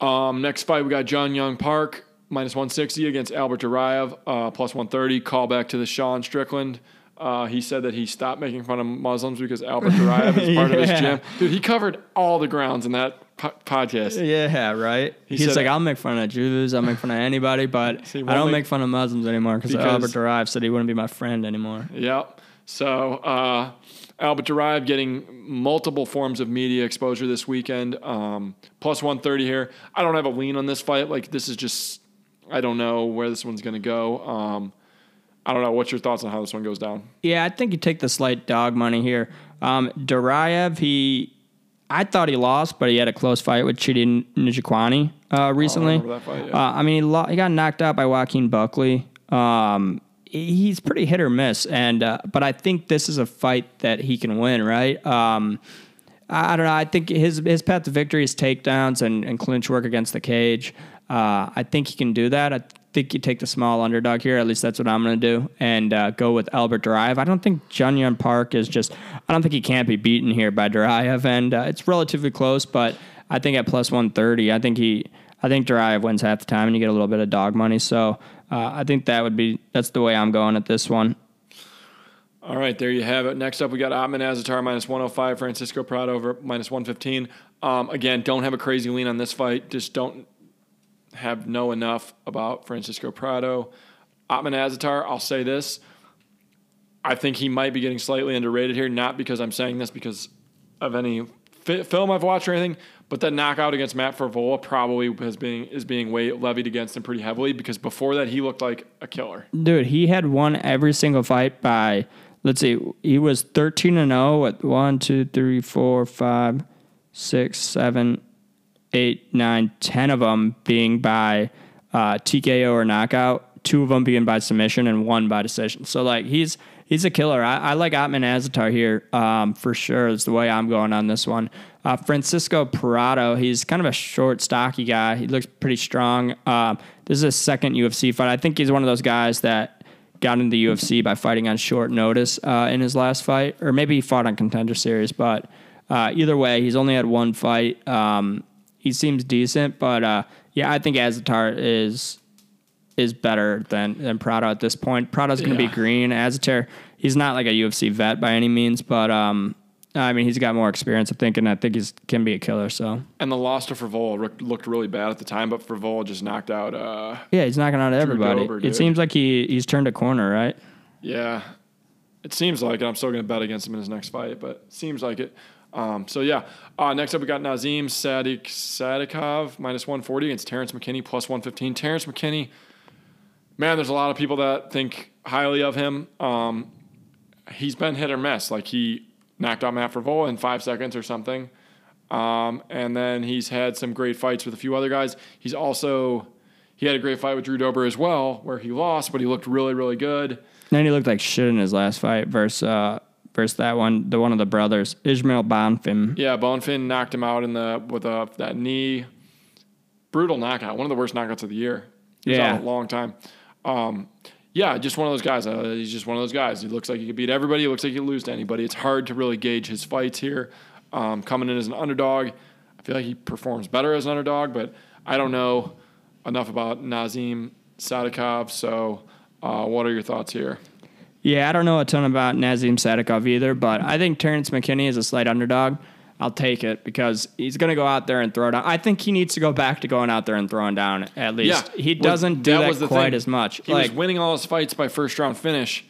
[SPEAKER 2] Um, next fight, we got Junyong Park, minus 160 against Albert Duraev, uh, plus 130. Callback to the Sean Strickland. Uh, he said that he stopped making fun of Muslims because Albert Duraev is part of his gym. Dude, he covered all the grounds in that po- podcast.
[SPEAKER 1] yeah, right. He's
[SPEAKER 2] said-
[SPEAKER 1] like, I'll make fun of Jews, I'll make fun of anybody, but
[SPEAKER 2] See,
[SPEAKER 1] I don't
[SPEAKER 2] make-
[SPEAKER 1] make fun of Muslims anymore because
[SPEAKER 2] Because-
[SPEAKER 1] Albert Duraev said he wouldn't be my friend anymore.
[SPEAKER 2] Yep. So uh, Albert Duraev getting multiple forms of media exposure this weekend. Um, plus 130 here. I don't have a lean on this fight. Like this is just I don't know where this one's going to go. Um, I don't know. What's your thoughts on how this one goes down?
[SPEAKER 1] Yeah, I think you take the slight dog money here. Um, Duraev, he, I thought he lost, but he had a close fight with Chidi Njokuani uh, recently.
[SPEAKER 2] remember that fight, yeah.
[SPEAKER 1] uh, I mean, he, lo- he got knocked out by Joaquin Buckley. Um, he's pretty hit or miss, and uh, but I think this is a fight that he can win, right? Um, I don't know. I think his his path to victory is takedowns and, and clinch work against the cage. Uh, I think he can do that. I think you take the small underdog here. At least that's what I'm going to do, and uh, go with Albert Duraev. I don't think Junyong Park is just. I don't think he can't be beaten here by Duraev, and uh, it's relatively close. But I think at plus 130, I think he. I think Duraev wins half the time, and you get a little bit of dog money. So uh, I think that would be that's the way I'm going at this one.
[SPEAKER 2] All right, there you have it. Next up, we got Ottman Azaitar minus 105, Francisco Prado over minus 115. Um, again, don't have a crazy lean on this fight. Just don't have know enough about Francisco Prado. Ottman Azaitar, I'll say this. I think he might be getting slightly underrated here, not because I'm saying this because of any fi- film I've watched or anything, but that knockout against Matt Frevola probably has being is being weight levied against him pretty heavily because before that he looked like a killer.
[SPEAKER 1] Dude, he had won every single fight by let's see, he was thirteen and zero at one, two, three, four, five, six, seven, eight, nine, ten of them being by uh, TKO or knockout, two of them being by submission, and one by decision. So like he's he's a killer. I, I like Ottman Azaitar here um, for sure. Is the way I'm going on this one. Uh, Francisco Prado, he's kind of a short, stocky guy. He looks pretty strong. Um, this is his second UFC fight. I think he's one of those guys that got into the UFC by fighting on short notice uh, in his last fight, or maybe he fought on Contender Series. But uh, either way, he's only had one fight. Um, he seems decent, but uh, yeah, I think Azatar is is better than than Prado at this point. Prado's going to
[SPEAKER 2] Yeah.
[SPEAKER 1] be green. Azaitar, he's not like a UFC vet by any means, but um, I mean, he's got more experience, I think, and I think he's can be a killer. So
[SPEAKER 2] And the loss to Frevola looked- looked really bad at the time, but Frevola just knocked out. Uh,
[SPEAKER 1] yeah, he's knocking out everybody.
[SPEAKER 2] Dober,
[SPEAKER 1] it seems like he he's turned a corner, right?
[SPEAKER 2] yeah, it seems like it. I'm still going to bet against him in his next fight, but seems like it. Um, so yeah, uh, next up we got Nazim Sadik Sadikov minus 140 against Terrance McKinney plus 115. Terrance McKinney, man, there's a lot of people that think highly of him. Um, he's been hit or miss. Like he knocked out Matt Frevola in five seconds or something. Um, and then he's had some great fights with a few other guys. He's also he had a great fight with Drew Dober as well, where he lost, but he looked really, really good.
[SPEAKER 1] then he looked like shit in his last fight versus uh, versus that one, the one of the brothers, Ismael Bonfim.
[SPEAKER 2] Yeah, Bonfim knocked him out in the with a that knee, brutal knockout, one of the worst knockouts of the year.
[SPEAKER 1] Yeah.
[SPEAKER 2] a long time. Um, yeah, just one of those guys. Uh, he's just one of those guys. He looks like he could beat everybody. He looks like he could lose to anybody. It's hard to really gauge his fights here. Um, coming in as an underdog, I feel like he performs better as an underdog, but I don't know enough about Nazim Sadikov. So, uh, what are your thoughts here?
[SPEAKER 1] Yeah, I don't know a ton about Nazim Sadikov either, but I think Terrance McKinney is a slight underdog. I'll take it because he's going to go out there and throw down. I think he needs to go back to going out there and throwing down at least. Yeah,
[SPEAKER 2] he
[SPEAKER 1] doesn't do that, quite
[SPEAKER 2] thing.
[SPEAKER 1] as much.
[SPEAKER 2] He
[SPEAKER 1] like,
[SPEAKER 2] was winning all his fights by first round finish,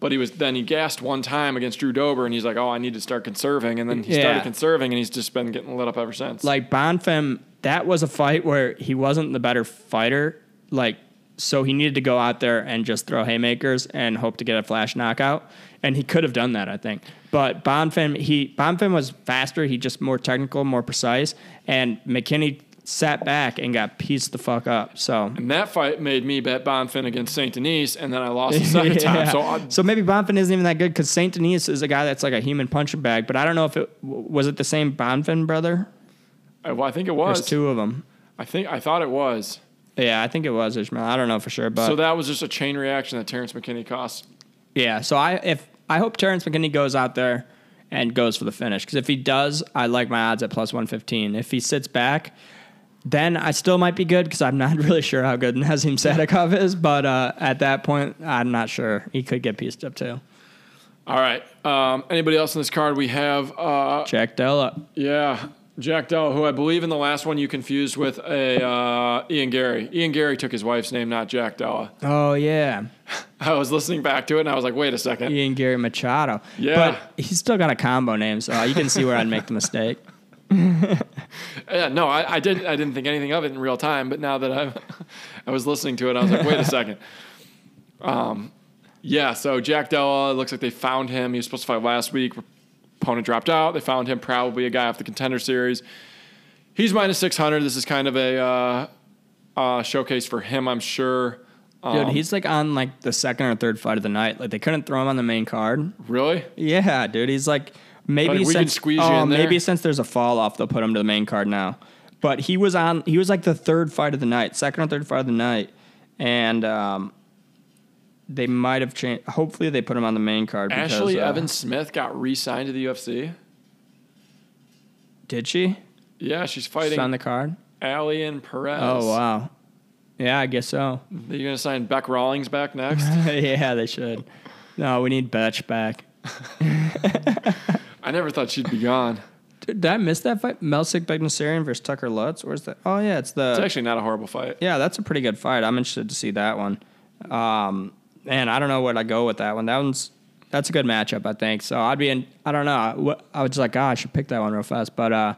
[SPEAKER 2] but he was then he gassed one time against Drew Dober, and he's like, "Oh, I need to start conserving," and then he
[SPEAKER 1] Yeah.
[SPEAKER 2] started conserving, and he's just been getting lit up ever since.
[SPEAKER 1] like Bonfim, that was a fight where he wasn't the better fighter. Like, so he needed to go out there and just throw haymakers and hope to get a flash knockout. And he could have done that, I think. But Bonfim, he Bonfim was faster. He just more technical, more precise. And McKinney sat back and got pieced the fuck up. So.
[SPEAKER 2] and that fight made me bet Bonfim against Saint Denis, and then I lost the second time. So I,
[SPEAKER 1] so maybe Bonfim isn't even that good because Saint Denis is a guy that's like a human punching bag. But I don't know if it was it the same Bonfim brother.
[SPEAKER 2] I, well, I think it
[SPEAKER 1] There's
[SPEAKER 2] was.
[SPEAKER 1] two of them.
[SPEAKER 2] I think I thought it was.
[SPEAKER 1] Yeah, I think it was Ishmael. I don't know for sure, but
[SPEAKER 2] so that was just a chain reaction that Terrance McKinney cost.
[SPEAKER 1] Yeah, so I if I hope Terrance McKinney goes out there and goes for the finish. Because if he does, I like my odds at plus 115. If he sits back, then I still might be good because I'm not really sure how good Nazim Sadikov is. But uh, at that point, I'm not sure. He could get pieced up too.
[SPEAKER 2] All right. Um, anybody else in this card? We have, uh,
[SPEAKER 1] Jack Della.
[SPEAKER 2] yeah, Jack Dell, who I believe in the last one you confused with a uh, Ian Garry. Ian Garry took his wife's name, not Jack Della.
[SPEAKER 1] Oh, yeah.
[SPEAKER 2] I was listening back to it and I was like, wait a second.
[SPEAKER 1] Ian Garry Machado.
[SPEAKER 2] Yeah.
[SPEAKER 1] But he's still got a combo name, so you can see where I'd make the mistake.
[SPEAKER 2] Yeah, no, I, I didn't. I didn't think anything of it in real time, but now that I, I was listening to it, I was like, wait a second. Um, yeah. So Jack Della looks like they found him. He was supposed to fight last week. Opponent dropped out. They found him. Probably a guy off the contender series. He's minus six hundred. This is kind of a uh, uh, showcase for him, I'm sure.
[SPEAKER 1] Dude,
[SPEAKER 2] Um,
[SPEAKER 1] he's like on like the second or third fight of the night. Like they couldn't throw him on the main card.
[SPEAKER 2] really.
[SPEAKER 1] Yeah, dude, he's like maybe
[SPEAKER 2] Like, we
[SPEAKER 1] since
[SPEAKER 2] could squeeze you
[SPEAKER 1] oh, maybe since there's a fall off, they'll put him to the main card now. But he was on. He was like the third fight of the night, second or third fight of the night, and um, they might have changed. Hopefully, they put him on the main card. Because,
[SPEAKER 2] Ashlee
[SPEAKER 1] uh,
[SPEAKER 2] Evans Smith got re-signed to the UFC.
[SPEAKER 1] did she?
[SPEAKER 2] Yeah, she's
[SPEAKER 1] She's
[SPEAKER 2] fighting
[SPEAKER 1] on the card.
[SPEAKER 2] Ailin Perez.
[SPEAKER 1] Oh wow. Yeah, I guess so.
[SPEAKER 2] Are you gonna sign Bec Rawlings back next?
[SPEAKER 1] yeah, they should. No, we need Betch back.
[SPEAKER 2] I never thought she'd be gone.
[SPEAKER 1] Dude, did I miss that fight? Melsik Baghdasaryan versus Tucker Lutz. Where's that? Oh yeah, it's the.
[SPEAKER 2] It's actually not a horrible fight.
[SPEAKER 1] Yeah, that's a pretty good fight. I'm interested to see that one. Um, man, I don't know where I go with that one. That one's that's a good matchup, I think. So I'd be in. I don't know. I was like, oh, I should pick that one real fast, but uh,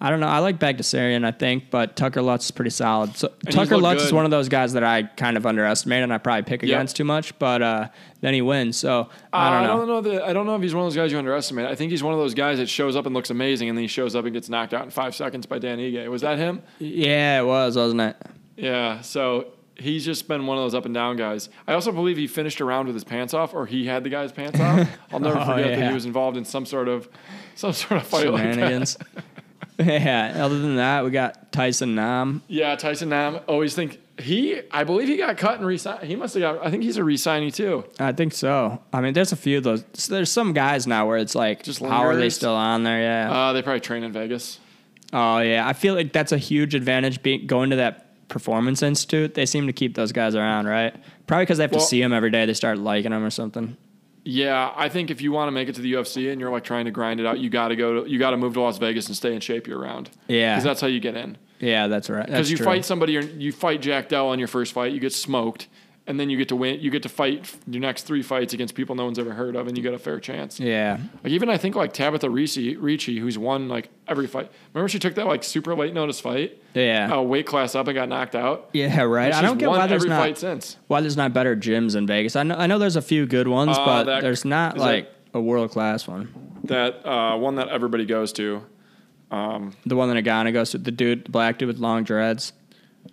[SPEAKER 1] I don't know. I like Baghdasaryan, I think, but Tucker Lutz is pretty solid. So
[SPEAKER 2] he's
[SPEAKER 1] Tucker Lutz is one of those guys that I kind of underestimate and I probably pick against too much, but uh, then he wins. So I don't
[SPEAKER 2] Uh,
[SPEAKER 1] know.
[SPEAKER 2] I don't know. That, I don't know if he's one of those guys you underestimate. I think he's one of those guys that shows up and looks amazing, and then he shows up and gets knocked out in five seconds by Dan Ige. Was that him?
[SPEAKER 1] Yeah, it was, wasn't it?
[SPEAKER 2] Yeah. So he's just been one of those up and down guys. I also believe he finished around with his pants off, or he had the guy's pants off. I'll never
[SPEAKER 1] Oh,
[SPEAKER 2] forget that he was involved in some sort of some sort of fight like that.
[SPEAKER 1] Shenanigans. yeah. Other than that, we got Tyson Nam.
[SPEAKER 2] Yeah, Tyson Nam. Always think he. I believe he got cut and re-signed. He must have got. I think he's a re-signing too.
[SPEAKER 1] I think so. I mean, there's a few of those. There's some guys now where it's like,
[SPEAKER 2] Just
[SPEAKER 1] how are they still on there? Yeah.
[SPEAKER 2] Uh, they probably train in Vegas.
[SPEAKER 1] oh yeah. I feel like that's a huge advantage. Being going to that performance institute, they seem to keep those guys around, right? Probably because they have
[SPEAKER 2] Well-
[SPEAKER 1] to see them every day. They start liking them or something.
[SPEAKER 2] Yeah, I think if you want to make it to the UFC and you're like trying to grind it out, you got to go. To, you got to move to Las Vegas and stay in shape year round.
[SPEAKER 1] Yeah.
[SPEAKER 2] because that's how you get in.
[SPEAKER 1] Yeah, that's right.
[SPEAKER 2] Because you fight somebody, or you fight Jack Dell on your first fight, you get smoked, and then you get to win. You get to fight your next three fights against people no one's ever heard of, and you get a fair chance.
[SPEAKER 1] Yeah.
[SPEAKER 2] Like even I think like Tabitha Ricci, Ricci, who's won like every fight. Remember she took that like super late notice fight,
[SPEAKER 1] Yeah.
[SPEAKER 2] uh, weight class up and got knocked out.
[SPEAKER 1] Yeah, right. I don't get why there's
[SPEAKER 2] every
[SPEAKER 1] not
[SPEAKER 2] fight since.
[SPEAKER 1] why there's not better gyms in Vegas. I know I know there's a few good ones,
[SPEAKER 2] Uh,
[SPEAKER 1] but
[SPEAKER 2] that-
[SPEAKER 1] there's not
[SPEAKER 2] that-
[SPEAKER 1] like a world class one.
[SPEAKER 2] That uh, one that everybody goes to.
[SPEAKER 1] Um, The one that Ngannou goes to, the dude, the black dude with long dreads.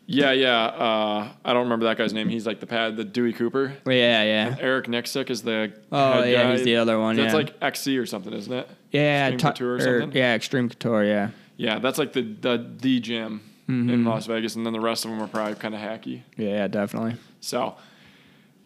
[SPEAKER 2] Yeah, yeah. Uh, I don't remember that guy's name. He's like the pad, the Dewey Cooper.
[SPEAKER 1] Yeah, yeah.
[SPEAKER 2] Eric Nicksick is the
[SPEAKER 1] Oh, yeah,
[SPEAKER 2] guy.
[SPEAKER 1] he's the other one,
[SPEAKER 2] That's
[SPEAKER 1] yeah.
[SPEAKER 2] like XC or something, isn't it?
[SPEAKER 1] Yeah,
[SPEAKER 2] Xtreme
[SPEAKER 1] tu-
[SPEAKER 2] Couture or
[SPEAKER 1] or-
[SPEAKER 2] something?
[SPEAKER 1] yeah, Xtreme Couture, yeah.
[SPEAKER 2] Yeah, that's like the the, the gym
[SPEAKER 1] Mm-hmm.
[SPEAKER 2] in Las Vegas, and then the rest of them are probably kind of hacky.
[SPEAKER 1] Yeah, definitely.
[SPEAKER 2] So,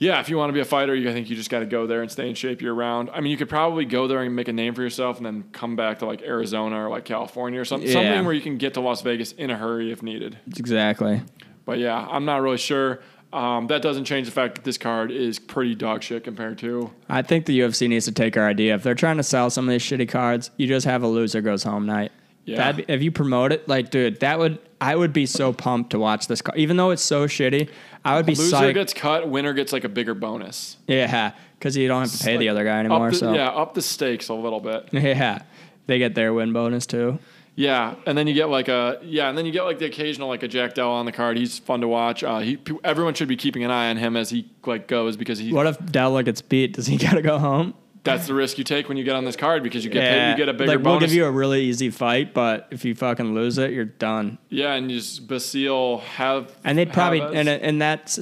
[SPEAKER 2] yeah, if you want to be a fighter, you, I think you just got to go there and stay in shape year round. I mean, you could probably go there and make a name for yourself, and then come back to like Arizona or like California or something,
[SPEAKER 1] Yeah.
[SPEAKER 2] something where you can get to Las Vegas in a hurry if needed.
[SPEAKER 1] Exactly.
[SPEAKER 2] But yeah, I'm not really sure. Um, that doesn't change the fact that this card is pretty dog shit compared to.
[SPEAKER 1] I think the UFC needs to take our idea. If they're trying to sell some of these shitty cards, you just have a loser goes home night.
[SPEAKER 2] Yeah.
[SPEAKER 1] That'd be, if you promote it, like, dude, that would I would be so pumped to watch this card, even though it's so shitty. I would be
[SPEAKER 2] Loser
[SPEAKER 1] psyched.
[SPEAKER 2] gets cut, winner gets like a bigger bonus.
[SPEAKER 1] yeah, because you don't have to pay the other guy anymore.
[SPEAKER 2] The,
[SPEAKER 1] so
[SPEAKER 2] Yeah, up the stakes a little bit.
[SPEAKER 1] yeah, they get their win bonus too.
[SPEAKER 2] Yeah, and then you get like a yeah, and then you get like the occasional like a Jack Dell on the card. He's fun to watch. Uh, he everyone should be keeping an eye on him as he like goes because he
[SPEAKER 1] What if Della gets beat? Does he got to go home?
[SPEAKER 2] That's the risk you take when you get on this card because you get paid, you get a bigger
[SPEAKER 1] like we'll give you a really easy fight, but if you fucking lose it, you're done.
[SPEAKER 2] yeah, and you just Basile have
[SPEAKER 1] And they'd probably
[SPEAKER 2] us-
[SPEAKER 1] in, that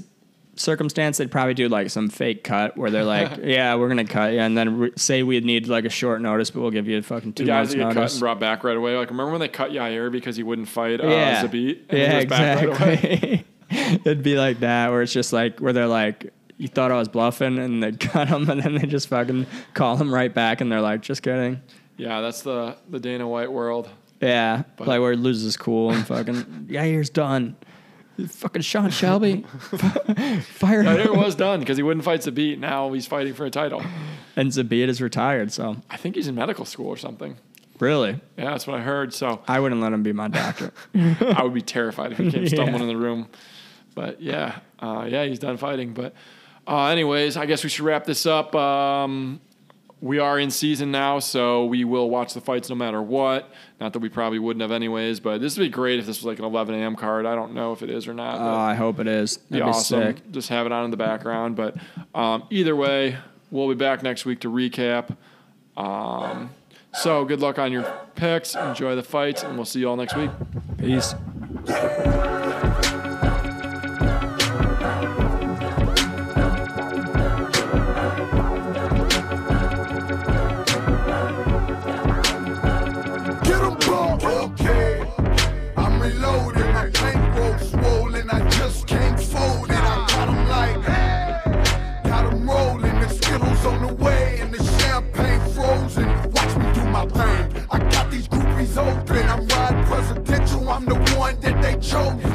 [SPEAKER 1] circumstance, they'd probably do like some fake cut where they're like, "Yeah, we're gonna cut you," and then re- say we need like a short notice, but we'll give you a fucking two
[SPEAKER 2] guys
[SPEAKER 1] months
[SPEAKER 2] get cut
[SPEAKER 1] notice.
[SPEAKER 2] and brought back right away. Like remember when they cut Yair because he wouldn't fight uh,
[SPEAKER 1] yeah,
[SPEAKER 2] Zabit? And
[SPEAKER 1] yeah,
[SPEAKER 2] back right away?
[SPEAKER 1] exactly. It'd be like that where it's just like where they're like. You thought I was bluffing, and they cut him, and then they just fucking call him right back, and they're like, "Just kidding."
[SPEAKER 2] Yeah, that's the the Dana White world.
[SPEAKER 1] Yeah, like where he loses cool and fucking Yair's done. Fucking Sean Shelby, fire
[SPEAKER 2] knew it was done because he wouldn't fight Zabit. Now he's fighting for a title.
[SPEAKER 1] And Zabit is retired, so
[SPEAKER 2] I think he's in medical school or something.
[SPEAKER 1] really,
[SPEAKER 2] Yeah, that's what I heard. So
[SPEAKER 1] I wouldn't let him be my doctor.
[SPEAKER 2] I would be terrified if he came stumbling
[SPEAKER 1] Yeah.
[SPEAKER 2] in the room. But yeah, uh, yeah, he's done fighting. But uh, anyways, I guess we should wrap this up. Um, we are in season now, so we will watch the fights no matter what. Not that we probably wouldn't have anyways, but this would be great if this was like an 11 a.m. card. I don't know if it is or not.
[SPEAKER 1] Oh,
[SPEAKER 2] but
[SPEAKER 1] I hope it is. That'd be
[SPEAKER 2] awesome.
[SPEAKER 1] sick.
[SPEAKER 2] Just have it on in the background. But um, either way, we'll be back next week to recap. Um, so good luck on your picks. Enjoy the fights, and we'll see you all next week.
[SPEAKER 1] Peace.
[SPEAKER 3] That